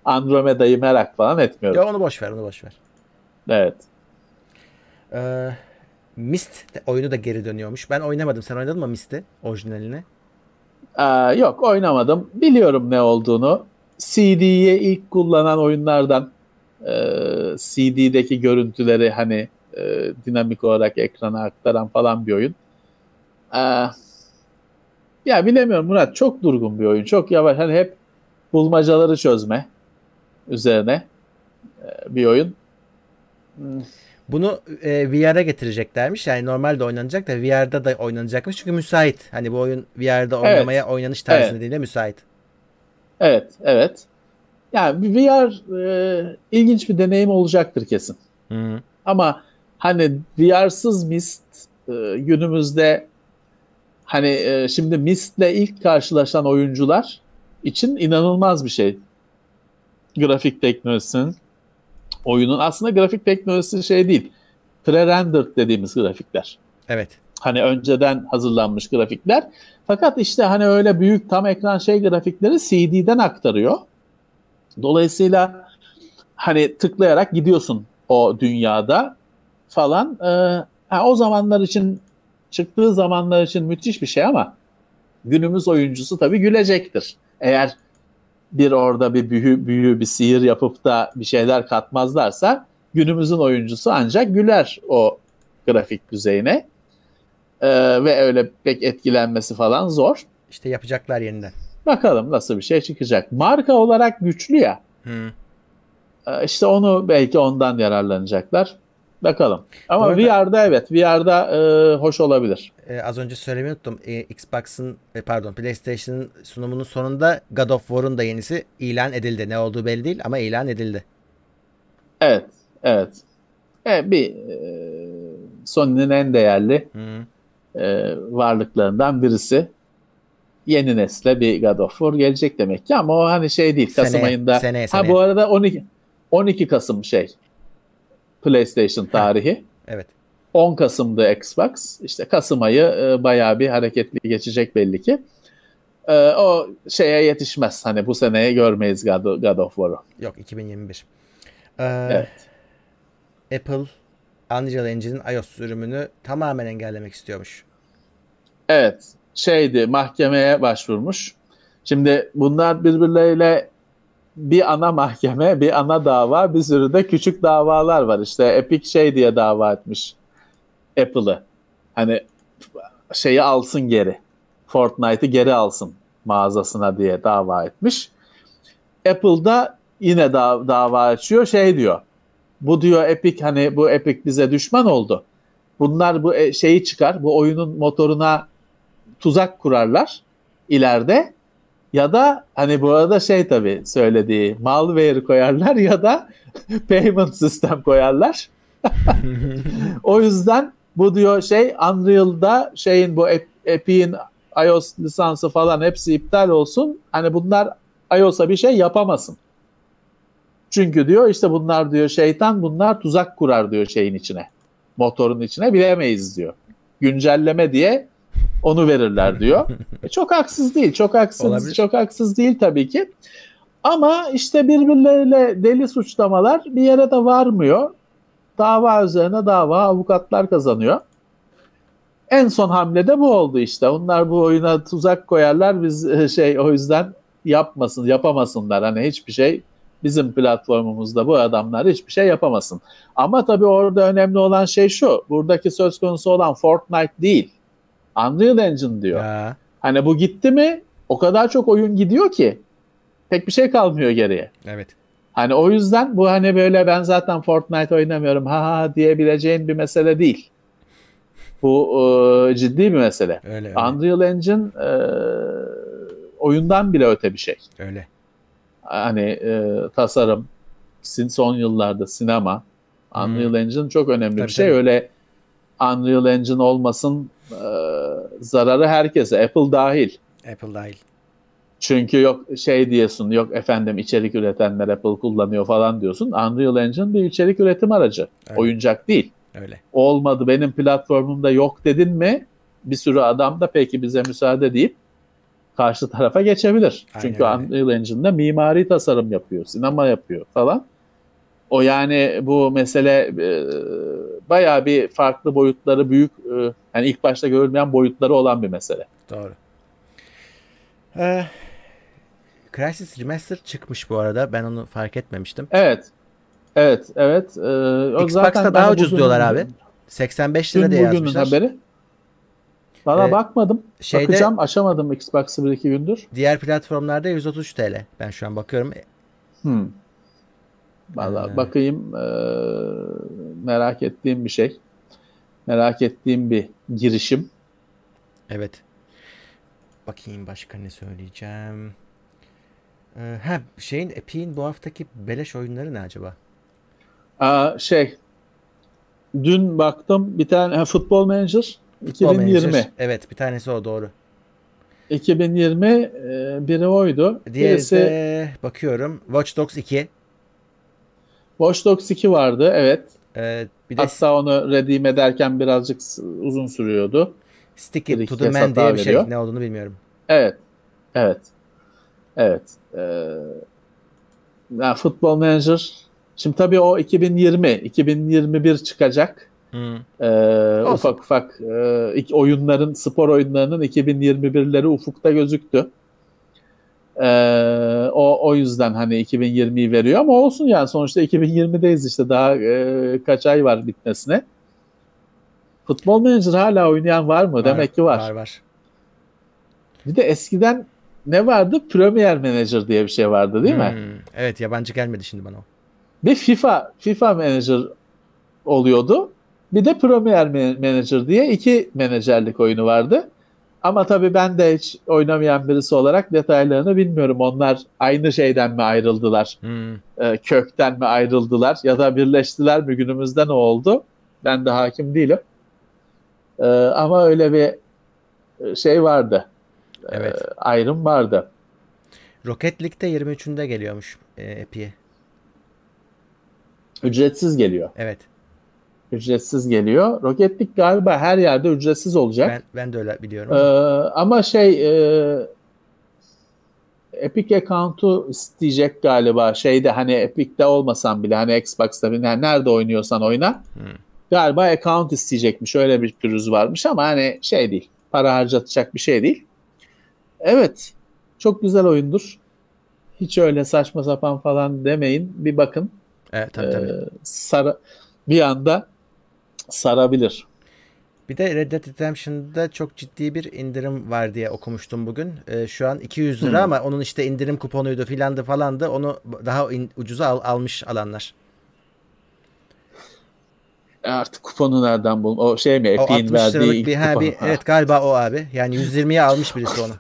Andromeda'yı merak falan etmiyorum. Ya onu boş ver onu boş ver. Evet. Ee, Myst oyunu da geri dönüyormuş. Ben oynamadım. Sen oynadın mı Myst'i? Orijinalini. Ee, yok oynamadım. Biliyorum ne olduğunu. CD'yi ilk kullanan oyunlardan e, CD'deki görüntüleri hani e, dinamik olarak ekrana aktaran falan bir oyun. Ee, ya bilemiyorum Murat çok durgun bir oyun. Çok yavaş. Hani hep bulmacaları çözme üzerine e, bir oyun. Hmm. Bunu e, VR'a getireceklermiş. Yani normalde oynanacak da VR'da da oynanacakmış. Çünkü müsait. Hani bu oyun VR'da oynamaya evet. oynanış tarzı evet. müsait. Evet, evet. Yani VR e, ilginç bir deneyim olacaktır kesin. Hı-hı. Ama hani VR'sız Mist e, günümüzde hani e, şimdi Mist'le ilk karşılaşan oyuncular için inanılmaz bir şey. Grafik teknolojisinin oyunun aslında grafik teknolojisi şey değil. Pre-rendered dediğimiz grafikler. Evet. Hani önceden hazırlanmış grafikler. Fakat işte hani öyle büyük tam ekran şey grafikleri CD'den aktarıyor. Dolayısıyla hani tıklayarak gidiyorsun o dünyada falan. Ee, ha, o zamanlar için çıktığı zamanlar için müthiş bir şey ama günümüz oyuncusu tabii gülecektir. Eğer bir orada bir büyü, büyü bir sihir yapıp da bir şeyler katmazlarsa günümüzün oyuncusu ancak güler o grafik düzeyine. Ee, ve öyle pek etkilenmesi falan zor. İşte yapacaklar yeniden. Bakalım nasıl bir şey çıkacak. Marka olarak güçlü ya. Ee, işte onu belki ondan yararlanacaklar. Bakalım. Ama arada, VR'da evet. VR'da e, hoş olabilir. E, az önce söylemeyi unuttum. E, Xbox'ın e, pardon PlayStation'ın sunumunun sonunda God of War'un da yenisi ilan edildi. Ne olduğu belli değil ama ilan edildi. Evet. Evet. E, bir e, Sony'nin en değerli e, varlıklarından birisi. Yeni nesle bir God of War gelecek demek ki ama o hani şey değil. Kasım seneye, ayında. Seneye, seneye. Ha bu arada 12 12 Kasım şey PlayStation tarihi. evet. 10 Kasım'da Xbox. İşte Kasım ayı e, bayağı bir hareketli geçecek belli ki. E, o şeye yetişmez. Hani bu seneye görmeyiz God, God of War'u. Yok 2021. Ee, evet. Apple Unreal Engine'in iOS sürümünü tamamen engellemek istiyormuş. Evet. Şeydi mahkemeye başvurmuş. Şimdi bunlar birbirleriyle bir ana mahkeme, bir ana dava, bir sürü de küçük davalar var. İşte Epic şey diye dava etmiş Apple'ı. Hani şeyi alsın geri. Fortnite'ı geri alsın mağazasına diye dava etmiş. Apple'da yine da, dava açıyor şey diyor. Bu diyor Epic hani bu Epic bize düşman oldu. Bunlar bu e, şeyi çıkar. Bu oyunun motoruna tuzak kurarlar ileride ya da hani bu arada şey tabii söylediği malware koyarlar ya da payment sistem koyarlar. o yüzden bu diyor şey Unreal'da şeyin bu Epic'in iOS lisansı falan hepsi iptal olsun. Hani bunlar iOS'a bir şey yapamasın. Çünkü diyor işte bunlar diyor şeytan bunlar tuzak kurar diyor şeyin içine. Motorun içine bilemeyiz diyor. Güncelleme diye onu verirler diyor. E, çok haksız değil. Çok haksız. Olabilir. Çok haksız değil tabii ki. Ama işte birbirleriyle deli suçlamalar bir yere de varmıyor. Dava üzerine dava avukatlar kazanıyor. En son hamle de bu oldu işte. Onlar bu oyuna tuzak koyarlar. Biz e, şey o yüzden yapmasın, yapamasınlar. Hani hiçbir şey bizim platformumuzda bu adamlar hiçbir şey yapamasın. Ama tabii orada önemli olan şey şu. Buradaki söz konusu olan Fortnite değil. Unreal Engine diyor. Ya. Hani bu gitti mi o kadar çok oyun gidiyor ki pek bir şey kalmıyor geriye. Evet. Hani o yüzden bu hani böyle ben zaten Fortnite oynamıyorum ha ha diyebileceğin bir mesele değil. Bu e, ciddi bir mesele. Öyle, öyle. Unreal Engine e, oyundan bile öte bir şey. Öyle. Hani e, tasarım, son yıllarda sinema, Unreal hmm. Engine çok önemli tabii, bir şey. Tabii. Öyle Unreal Engine olmasın e, zararı herkese, Apple dahil. Apple dahil. Çünkü yok şey diyorsun, yok efendim içerik üretenler Apple kullanıyor falan diyorsun. Unreal Engine bir içerik üretim aracı. Öyle. Oyuncak değil. Öyle. Olmadı benim platformumda yok dedin mi bir sürü adam da peki bize müsaade deyip karşı tarafa geçebilir. Aynen Çünkü öyle. Unreal Engine'da mimari tasarım yapıyor, sinema yapıyor falan. O yani bu mesele e, bayağı bir farklı boyutları büyük e, yani ilk başta görülmeyen boyutları olan bir mesele. Doğru. Ee, Crysis Remaster çıkmış bu arada. Ben onu fark etmemiştim. Evet. Evet, evet. Ee, o Xbox'ta zaten daha ucuz bugün- diyorlar abi. 85 lira diye yazmışlar. haberi. Valla Ee, bakmadım. şeyde- Bakacağım. Açamadım Xbox'ı bir iki gündür. Diğer platformlarda 133 TL. Ben şu an bakıyorum. Hmm. Valla Ee. bakayım. ee, merak ettiğim bir şey. Merak ettiğim bir girişim. Evet. Bakayım başka ne söyleyeceğim. Ee, ha şeyin Epic'in bu haftaki beleş oyunları ne acaba? Aa, şey. Dün baktım bir tane ha, Football Manager Futbol 2020. Manager. Evet bir tanesi o doğru. 2020 e, biri oydu. Diğeri Birisi de bakıyorum Watch Dogs 2. Watch Dogs 2 vardı. Evet. Ee, bir de Hatta onu redeem ederken birazcık uzun sürüyordu. Stick It to the Man diye bir şey. veriyor. Ne olduğunu bilmiyorum. Evet. Evet. Evet. Ee, yani Football Manager şimdi tabii o 2020, 2021 çıkacak. Hmm. Ee, Olsun. ufak ufak e, oyunların, spor oyunlarının 2021'leri ufukta gözüktü. Ee, o o yüzden hani 2020'yi veriyor ama olsun yani sonuçta 2020'deyiz işte daha e, kaç ay var bitmesine. Futbol Manager hala oynayan var mı? Demek ki var. Var var. Bir de eskiden ne vardı? Premier Manager diye bir şey vardı değil mi? Hmm. Evet yabancı gelmedi şimdi bana o. Bir FIFA FIFA Manager oluyordu. Bir de Premier Man- Manager diye iki menajerlik oyunu vardı. Ama tabii ben de hiç oynamayan birisi olarak detaylarını bilmiyorum. Onlar aynı şeyden mi ayrıldılar? Hmm. e, kökten mi ayrıldılar? Ya da birleştiler mi? Günümüzde ne oldu? Ben de hakim değilim. E, ama öyle bir e, şey vardı. E, Evet. ayrım vardı. Rocket League'de 23'ünde geliyormuş e, Epic'e. Ücretsiz geliyor. Evet. Ücretsiz geliyor. Rocket League galiba her yerde ücretsiz olacak. Ben ben de öyle biliyorum. Ee, ama. şey e, Epic account'u isteyecek galiba. Şeyde hani Epic'te olmasan bile hani Xbox'ta bile yani nerede oynuyorsan oyna. Hmm. Galiba account isteyecekmiş. Öyle bir pürüz varmış ama hani şey değil. Para harcatacak bir şey değil. Evet. Çok güzel oyundur. Hiç öyle saçma sapan falan demeyin. Bir bakın. Evet tabii tabii. Ee, sara- bir anda sarabilir. Bir de Red Dead Redemption'da çok ciddi bir indirim var diye okumuştum bugün. Ee, şu an 200 lira Hmm. ama onun işte indirim kuponuydu filandı falandı. Onu daha in- ucuza al- almış alanlar. E Artık kuponu nereden bul? O şey mi? Epic'in 60 verdiği bir, ha, bir evet galiba o abi. Yani 120'ye almış birisi onu.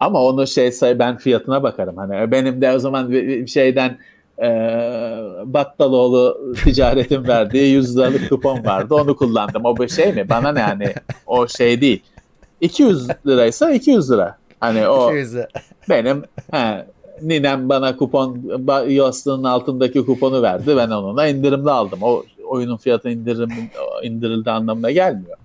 Ama onu şey say ben fiyatına bakarım. Hani benim de o zaman bir- bir şeyden e, Battaloğlu ticaretin verdiği 100 liralık kupon vardı. Onu kullandım. O bir şey mi? Bana ne hani o şey değil. 200 liraysa 200 lira. Hani o 200 lira. benim he, ninem bana kupon yastığının altındaki kuponu verdi. Ben onunla indirimli aldım. O oyunun fiyatı indirim indirildi anlamına gelmiyor.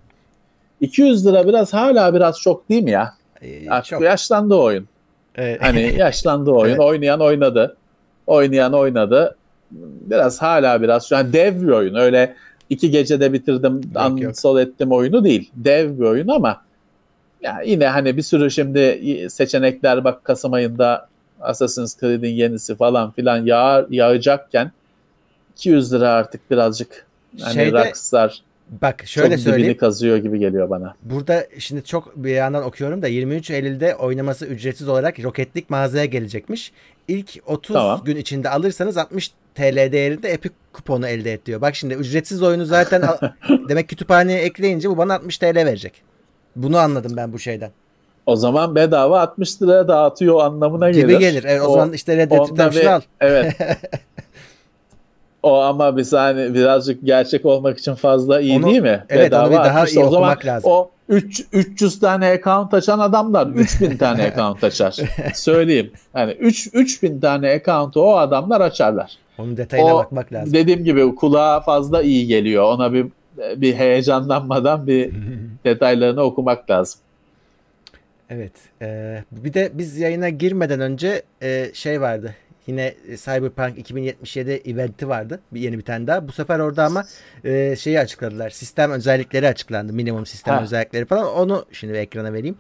200 lira biraz hala biraz çok değil mi ya? Ee, Artık çok. yaşlandı oyun. Evet. Hani yaşlandı oyun. Evet. Oynayan oynadı. Oynayan oynadı. Biraz hala biraz şu an dev bir oyun. Öyle iki gecede bitirdim, uninstall ettim oyunu değil. Dev bir oyun ama ya yine hani bir sürü şimdi seçenekler bak Kasım ayında Assassin's Creed'in yenisi falan filan yağ, yağacakken 200 lira artık birazcık hani Şeyde- Rockstar Bak şöyle çok söyleyeyim. kazıyor gibi geliyor bana. Burada şimdi çok bir yandan okuyorum da 23 Eylül'de oynaması ücretsiz olarak Rocket League mağazaya gelecekmiş. İlk 30 Tamam. gün içinde alırsanız 60 TL değerinde Epic kuponu elde et diyor. Bak şimdi ücretsiz oyunu zaten demek kütüphaneye ekleyince bu bana 60 TL verecek. Bunu anladım ben bu şeyden. O zaman bedava 60 liraya dağıtıyor anlamına gelir. Gibi gelir. Evet, o, zaman işte Red Dead bir- al. Evet. o ama bir saniye birazcık gerçek olmak için fazla iyi Onu- değil mi? evet, onu bir daha 60 iyi o zaman lazım. O 3 300 tane account açan adamlar 3000 tane account açar. Söyleyeyim. Yani 3 3000 tane account'u o adamlar açarlar. Onun detayına O bakmak lazım. Dediğim gibi kulağa fazla iyi geliyor. Ona bir bir heyecanlanmadan bir detaylarını okumak lazım. Evet. e, bir de biz yayına girmeden önce e, şey vardı. Yine Cyberpunk 2077 eventi vardı. Bir yeni bir tane daha. Bu sefer orada ama e, şeyi açıkladılar. Sistem özellikleri açıklandı. Minimum sistem Ha. özellikleri falan. Onu şimdi ekrana vereyim.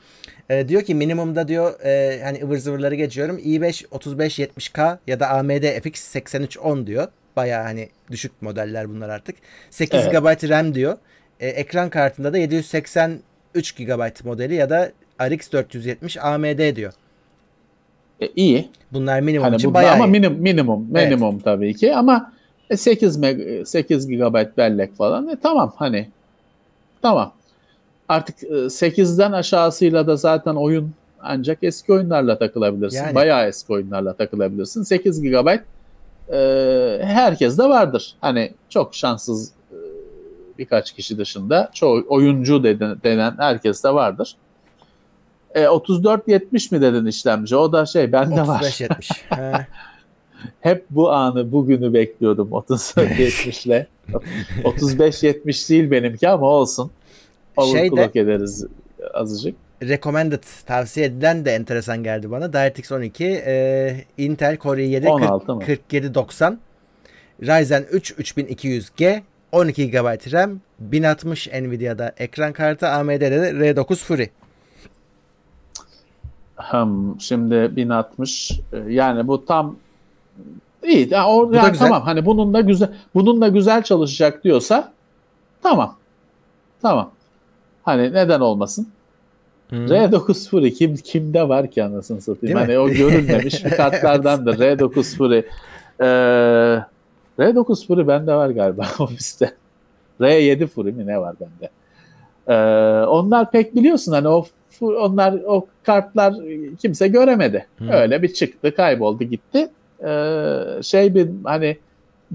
E, diyor ki minimumda diyor e, hani ıvır zıvırları geçiyorum. i5 3570K ya da AMD FX 8310 diyor. Baya hani düşük modeller bunlar artık. 8 Evet. GB RAM diyor. E, ekran kartında da 783 GB modeli ya da RX 470 AMD diyor. E, iyi. Bunlar minimum Hani için bu, bayağı ama iyi. minim, minimum Evet. minimum tabii ki ama e, 8 meg 8 GB bellek falan. E, tamam hani tamam. Artık e, 8'den aşağısıyla da zaten oyun ancak eski oyunlarla takılabilirsin. Yani. Bayağı eski oyunlarla takılabilirsin. 8 GB e, herkes de vardır. Hani çok şanssız e, birkaç kişi dışında çoğu oyuncu deden, denen herkes de vardır. E, 34-70 mi dedin işlemci? O da şey bende var. 35-70. He. Hep bu anı, bugünü bekliyordum 34-70 ile. 35-70 değil benimki ama olsun. Overclock ederiz azıcık. Recommended tavsiye edilen de enteresan geldi bana. DirectX 12, e, Intel Core i7 16 mı? 4790, Ryzen 3 3200G, 12 GB RAM, 1060 Nvidia'da ekran kartı, AMD'de de R9 Fury. Hım, şimdi 1060 e, yani bu tam iyi. Ya, o, yani tamam hani bunun da güzel bunun da güzel çalışacak diyorsa tamam. Tamam. Hani neden olmasın? Hmm. R9 Fury kim kimde var ki anasını satayım. Değil mi? hani o görülmemiş bir kartlardandır. R9 Fury. Ee, R9 Fury bende var galiba ofiste. R7 Fury mi ne var bende? Ee, onlar pek biliyorsun hani o onlar o kartlar kimse göremedi. Hmm. Öyle bir çıktı, kayboldu, gitti. Ee, şey bir hani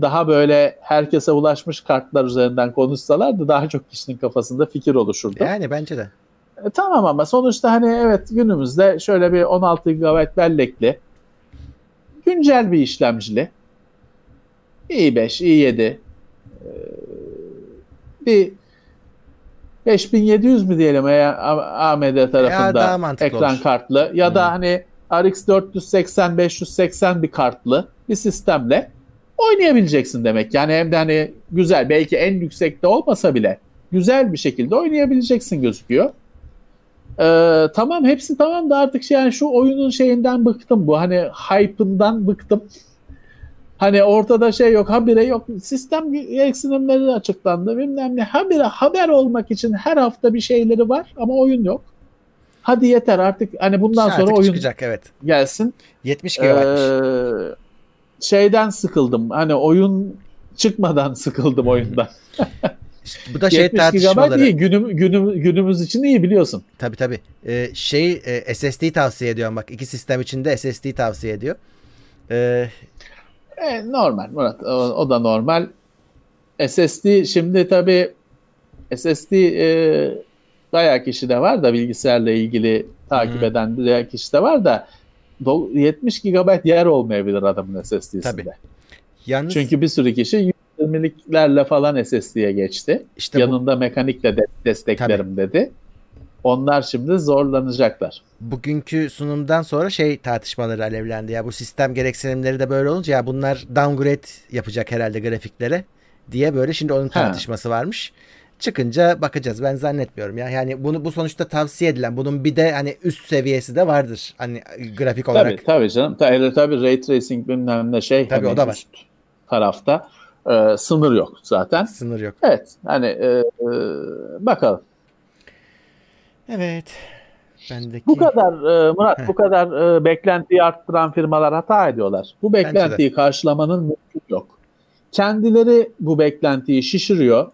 daha böyle herkese ulaşmış kartlar üzerinden konuşsalardı daha çok kişinin kafasında fikir oluşurdu. Yani bence de. E, tamam ama sonuçta hani evet günümüzde şöyle bir 16 GB bellekli güncel bir işlemcili i5, i7 e, bir 5700 mi diyelim AMD tarafında ekran olur. kartlı ya da Hmm. hani RX 480 580 bir kartlı bir sistemle oynayabileceksin demek. Yani hem de hani güzel belki en yüksekte olmasa bile güzel bir şekilde oynayabileceksin gözüküyor. Ee, tamam hepsi tamam da artık şey, yani şu oyunun şeyinden bıktım bu hani hype'ından bıktım. Hani ortada şey yok habire yok sistem gereksinimleri açıklandı bilmem ne habire haber olmak için her hafta bir şeyleri var ama oyun yok. Hadi yeter artık hani bundan Artık sonra oyun çıkacak evet. gelsin. 70 GB'mış. Ee, şeyden sıkıldım hani oyun çıkmadan sıkıldım oyundan. Bu da şey 70 GB tartışmaları. iyi günüm, günüm, günümüz için iyi biliyorsun. Tabii tabii. Ee, şey e, SSD tavsiye ediyorum bak. iki sistem içinde SSD tavsiye ediyor. Ee, E, normal Murat. O, o da normal. SSD şimdi tabii SSD e, bayağı kişi de var da bilgisayarla ilgili takip Hı. eden bayağı kişi de var da 70 GB yer olmayabilir adamın SSD'sinde. Tabii. yalnız Çünkü bir sürü kişi 120'liklerle falan SSD'ye geçti. işte bu, Yanında mekanikle de desteklerim dedi. Onlar şimdi zorlanacaklar. bugünkü sunumdan sonra şey tartışmaları alevlendi. Ya bu sistem gereksinimleri de böyle olunca ya bunlar downgrade yapacak herhalde grafiklere diye böyle şimdi onun Ha. tartışması varmış. Çıkınca bakacağız. Ben zannetmiyorum ya. Yani bunu bu sonuçta tavsiye edilen bunun bir de hani üst seviyesi de vardır. Hani grafik olarak. Tabii tabii canım. Tabii, tabii ray tracing bilmem ne şey. Tabii, hani o da var. tarafta e, sınır yok zaten. Sınır yok. Evet hani e, e, bakalım. Evet. Bendeki Bu kadar e, Murat Heh. bu kadar e, beklentiyi arttıran firmalar hata ediyorlar. Bu beklentiyi karşılamanın mümkün yok. Kendileri bu beklentiyi şişiriyor,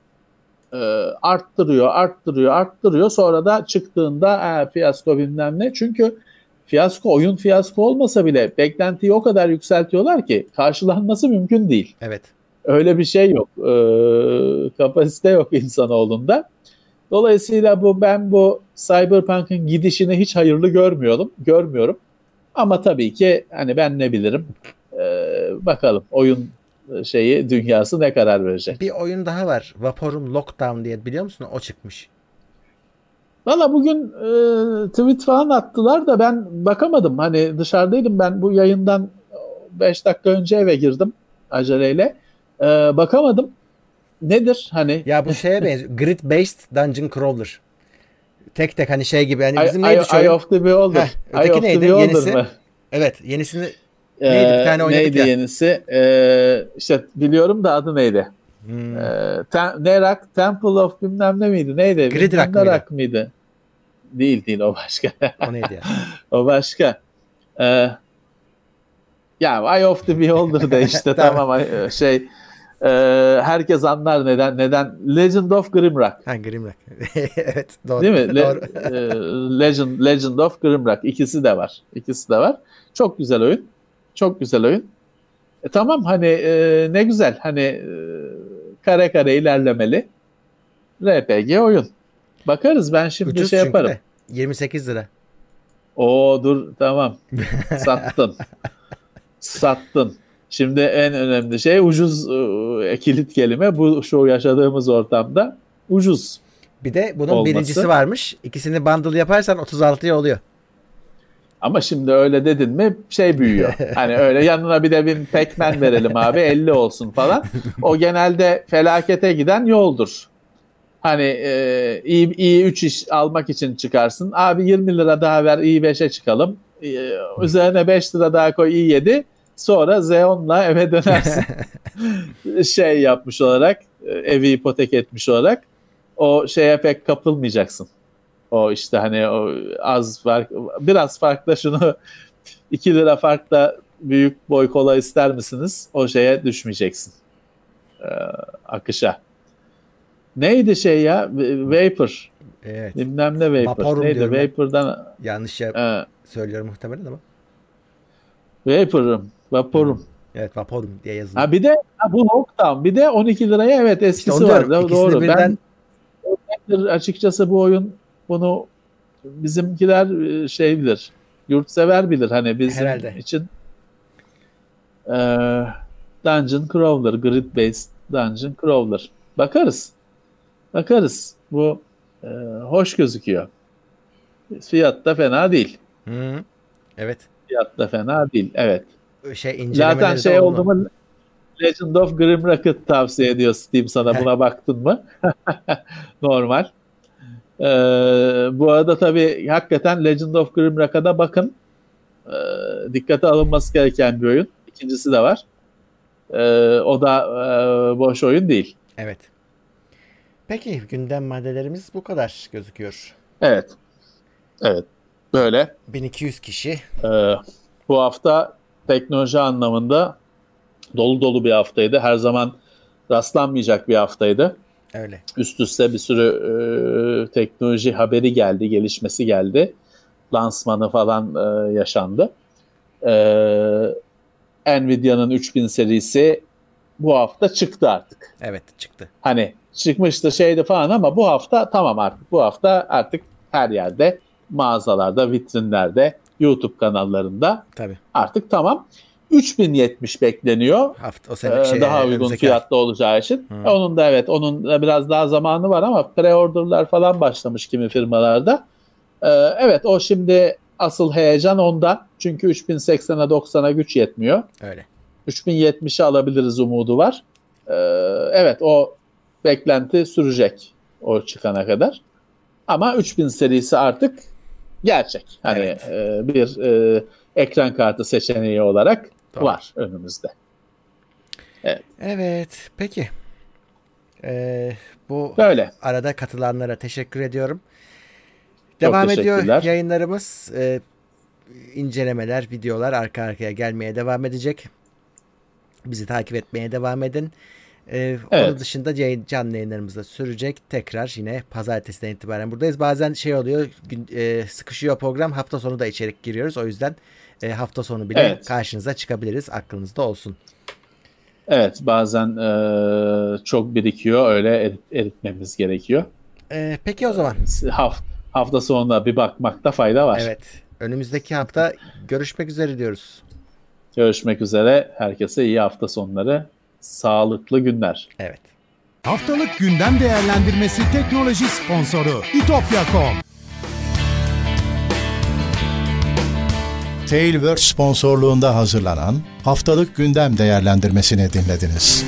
e, arttırıyor, arttırıyor, arttırıyor. Sonra da çıktığında e, fiyasko bilmem ne. Çünkü fiyasko oyun fiyasko olmasa bile beklentiyi o kadar yükseltiyorlar ki karşılanması mümkün değil. evet. Öyle bir şey yok. Ee, kapasite yok insanoğlunda. Dolayısıyla bu ben bu Cyberpunk'ın gidişini hiç hayırlı görmüyorum. Görmüyorum. Ama tabii ki hani ben ne bilirim. Ee, bakalım oyun şeyi dünyası ne karar verecek. Bir oyun daha var. Vaporum Lockdown diye biliyor musun? O çıkmış. Valla bugün e, tweet falan attılar da ben bakamadım. Hani dışarıdaydım ben bu yayından 5 dakika önce eve girdim aceleyle. Ee, bakamadım. Nedir hani? Ya bu şeye benziyor. Grid based dungeon crawler. Tek tek hani şey gibi. Hani bizim Eye, neydi şu Eye of the Beholder. Heh, öteki neydi? Yenisi? mı? Evet. Yenisini Neydi? Bir tane oynadık neydi ya. yenisi? Ee, işte biliyorum da adı neydi? Hmm. Ee, tem, Nerak, Temple of bilmem ne miydi? Neydi? Gridrak Bilmem mıydı? Mıydı? Değil değil o başka. o neydi ya? o başka. Ee, ya Eye of the Beholder da işte Tamam. ay- şey e, herkes anlar neden neden Legend of Grimrock Ha Grimrock. evet doğru. değil mi? Le- doğru. e, Legend Legend of Grimrock ikisi de var. İkisi de var. Çok güzel oyun. Çok güzel oyun. E, tamam hani e, ne güzel hani e, kare kare ilerlemeli RPG oyun. Bakarız ben şimdi Ucuz şey çünkü yaparım. de. 28 lira. Oo dur tamam. Sattın. Sattın. Şimdi en önemli şey ucuz e, kilit kelime bu şu yaşadığımız ortamda ucuz. Bir de bunun Olması. birincisi varmış. İkisini bundle yaparsan 36'ya oluyor. Ama şimdi öyle dedin mi şey büyüyor. Hani öyle yanına bir de bir pekmen verelim abi 50 olsun falan. O genelde felakete giden yoldur. Hani e, iyi, iyi 3 iş almak için çıkarsın. Abi 20 lira daha ver iyi 5'e çıkalım. E, üzerine 5 lira daha koy iyi 7. Sonra Z10'la eve dönersin. şey yapmış olarak e, evi ipotek etmiş olarak o şeye pek kapılmayacaksın. O işte hani o az fark biraz farkla şunu 2 lira farkla büyük boy kola ister misiniz? O şeye düşmeyeceksin. Ee, akışa. Neydi şey ya? Vapor. Evet. Bilmem ne Vapor. Vaporum Neydi? Vapor'dan Yanlış ya e, söylüyorum muhtemelen ama. Vapor'um. Vaporum. Evet Vaporum diye yazılıyor. Ha bir de ha, bu Lockdown. Bir de 12 liraya evet İşte eskisi onu var. Doğru. birden Ben açıkçası bu oyun bunu bizimkiler e, şey bilir. Yurtsever bilir hani bizim Herhalde. için e, Dungeon Crawler, Grid Based Dungeon Crawler. Bakarız. Bakarız. Bu e, hoş gözüküyor. Fiyat da fena değil. Hı. Evet. Fiyat da fena değil. Evet. Şey Zaten şey oldu mu Legend of Grimrock'ı tavsiye ediyor Steam sana. Buna baktın mı? Normal. Ee, bu arada tabii hakikaten Legend of Grimrock'a da bakın. Ee, dikkate alınması gereken bir oyun. İkincisi de var. Ee, o da e, boş oyun değil. Evet. Peki gündem maddelerimiz bu kadar gözüküyor. Evet. Evet. Böyle. 1200 kişi. Ee, bu hafta teknoloji anlamında dolu dolu bir haftaydı. Her zaman rastlanmayacak bir haftaydı. Öyle. Üst üste bir sürü e, teknoloji haberi geldi, gelişmesi geldi. Lansmanı falan e, yaşandı. E, Nvidia'nın 3000 serisi bu hafta çıktı artık. Evet çıktı. Hani çıkmıştı şeydi falan ama bu hafta tamam artık. Bu hafta artık her yerde, mağazalarda, vitrinlerde, YouTube kanallarında Tabii. artık tamam. 3070 bekleniyor. Hafta o Ee, sene şey, daha uygun ay. fiyatlı olacağı için. E, Onun da evet onun da biraz daha zamanı var ama pre-order'lar falan başlamış kimi firmalarda. Ee, evet o şimdi asıl heyecan onda. Çünkü 3080'e 90'a güç yetmiyor. Öyle. 3070'i alabiliriz umudu var. Ee, evet o beklenti sürecek o çıkana kadar. Ama 3000 serisi artık gerçek. Hani Evet. e, bir e, ekran kartı seçeneği olarak Doğru. var önümüzde. Evet. Peki. Ee, bu Böyle. arada katılanlara teşekkür ediyorum. Devam ediyor yayınlarımız. Ee, incelemeler, videolar arka arkaya gelmeye devam edecek. Bizi takip etmeye devam edin. Ee, Onun Evet. dışında yayın, canlı yayınlarımız da sürecek. Tekrar yine pazartesiden itibaren buradayız. Bazen şey oluyor, gün, e, sıkışıyor program. Hafta sonu da içerik giriyoruz. O yüzden e, hafta sonu bile Evet. karşınıza çıkabiliriz. Aklınızda olsun. Evet bazen e, çok birikiyor öyle erit- eritmemiz gerekiyor. Ee, peki o zaman. Haft, hafta sonunda bir bakmakta fayda var. Evet. Önümüzdeki hafta görüşmek üzere diyoruz. Görüşmek üzere. Herkese iyi hafta sonları. Sağlıklı günler. Evet. Haftalık gündem değerlendirmesi teknoloji sponsoru itopya.com Tailwords sponsorluğunda hazırlanan haftalık gündem değerlendirmesini dinlediniz.